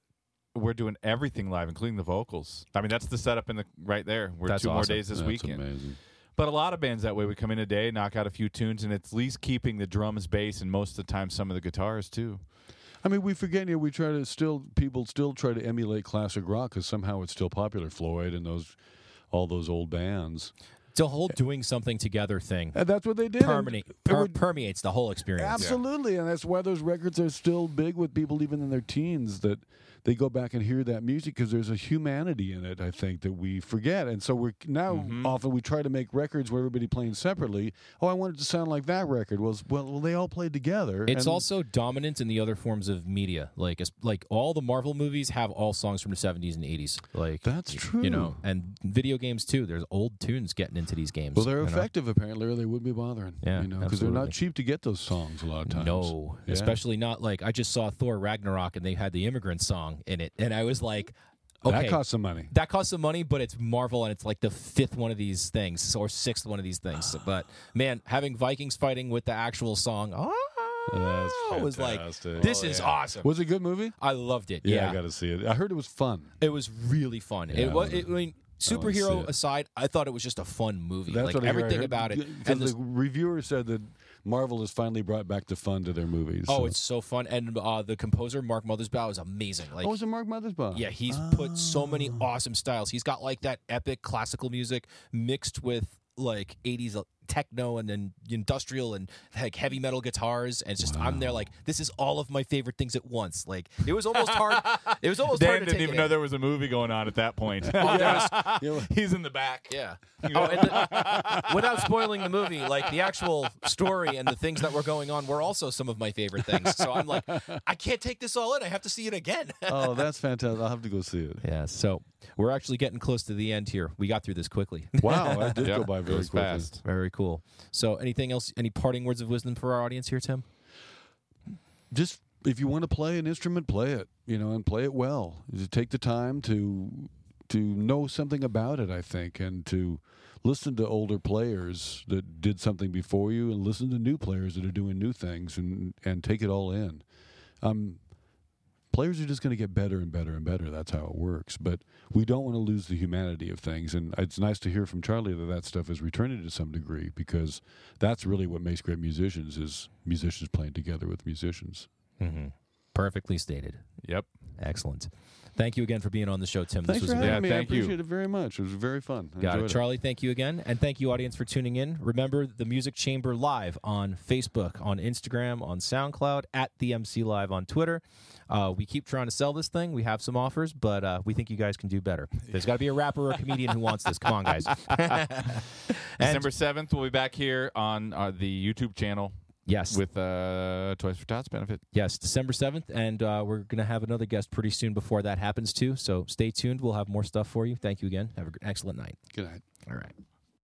We're doing everything live, including the vocals. I mean, that's the setup in the right there. We're That's two more days this That's weekend. amazing. But a lot of bands that way, we come in a day, knock out a few tunes, and it's at least keeping the drums, bass, and most of the time some of the guitars too. I mean, we forget. You know, we try to still people still try to emulate classic rock because somehow it's still popular. Floyd and those all those old bands. the whole doing something together thing And that's what they did. and permeate, per- would- permeates the whole experience. Absolutely, and that's why those records are still big with people even in their teens that they go back and hear that music because there's a humanity in it. I think that we forget, and so we're now Mm-hmm. often we try to make records where everybody playing separately. Oh, I want it to sound like that record. Well, s- well, well they all played together. It's and- also dominant in the other forms of media, like like all the Marvel movies have all songs from the seventies and eighties. Like That's true. you know, and video games too. There's old tunes getting into these games. well, they're you know? effective apparently, or they wouldn't be bothering. Yeah, you know, because they're not cheap to get those songs a lot of times. No, Yeah. especially not like I just saw Thor Ragnarok and they had the immigrant song in it, and I was like, okay, that costs some money. that costs some money, but it's Marvel and it's like the fifth one of these things or sixth one of these things. but man, having Vikings fighting with the actual song, oh, That's oh, was like this Oh, is yeah. awesome. Was it a good movie? I loved it. Yeah, Yeah, I got to see it. I heard it was fun. it was really fun. Yeah, it was. I It, I mean, superhero it. aside, I thought it was just a fun movie. That's like I. I everything about it. And the this, reviewer said that Marvel has finally brought back the fun to their movies. oh, so- it's so fun. And uh, the composer Mark Mothersbaugh is amazing. Like oh, was it Mark Mothersbaugh? Yeah, he's put so many awesome styles. He's got like that epic classical music mixed with like 80s techno and then industrial and like heavy metal guitars and it's just I'm there like this is all of my favorite things at once. Like it was almost hard it was almost Dan hard to didn't take even it know in. there was a movie going on at that point. Oh, there was- You know, He's in the back. yeah. Oh, and the, without spoiling the movie, like the actual story and the things that were going on were also some of my favorite things. So I'm like, I can't take this all in. I have to see it again. oh, that's fantastic. I'll have to go see it. yeah. So we're actually getting close to the end here. We got through this quickly. Wow, that did Yeah, go by very quickly. fast. Very cool. So, anything else? Any parting words of wisdom for our audience here, Tim? Just if you want to play an instrument, play it. You know, and play it well. Just take the time to to know something about it. I think, and to listen to older players that did something before you, and listen to new players that are doing new things, and and take it all in. Um, players are just going to get better and better and better. That's how it works. But we don't want to lose the humanity of things. And it's nice to hear from Charlie that that stuff is returning to some degree because that's really what makes great musicians is musicians playing together with musicians. hmm Perfectly stated. Yep. Excellent. Thank you again for being on the show, Tim. Thanks this for was Yeah, having me. I thank you. appreciate it very much. It was very fun. I Got enjoyed it. Charlie, thank you again. And thank you, audience, for tuning in. Remember the Music Chamber live on Facebook, on Instagram, on SoundCloud, at the MC Live on Twitter. Uh, we keep trying to sell this thing. We have some offers, but uh, we think you guys can do better. There's got to be a rapper or a comedian who wants this. Come on, guys. December seventh, we'll be back here on uh, the YouTube channel yes, with uh, Toys for Tots benefit. yes, December 7th. And uh, we're going to have another guest pretty soon before that happens, too. So stay tuned. We'll have more stuff for you. Thank you again. Have an excellent night. Good night. All right.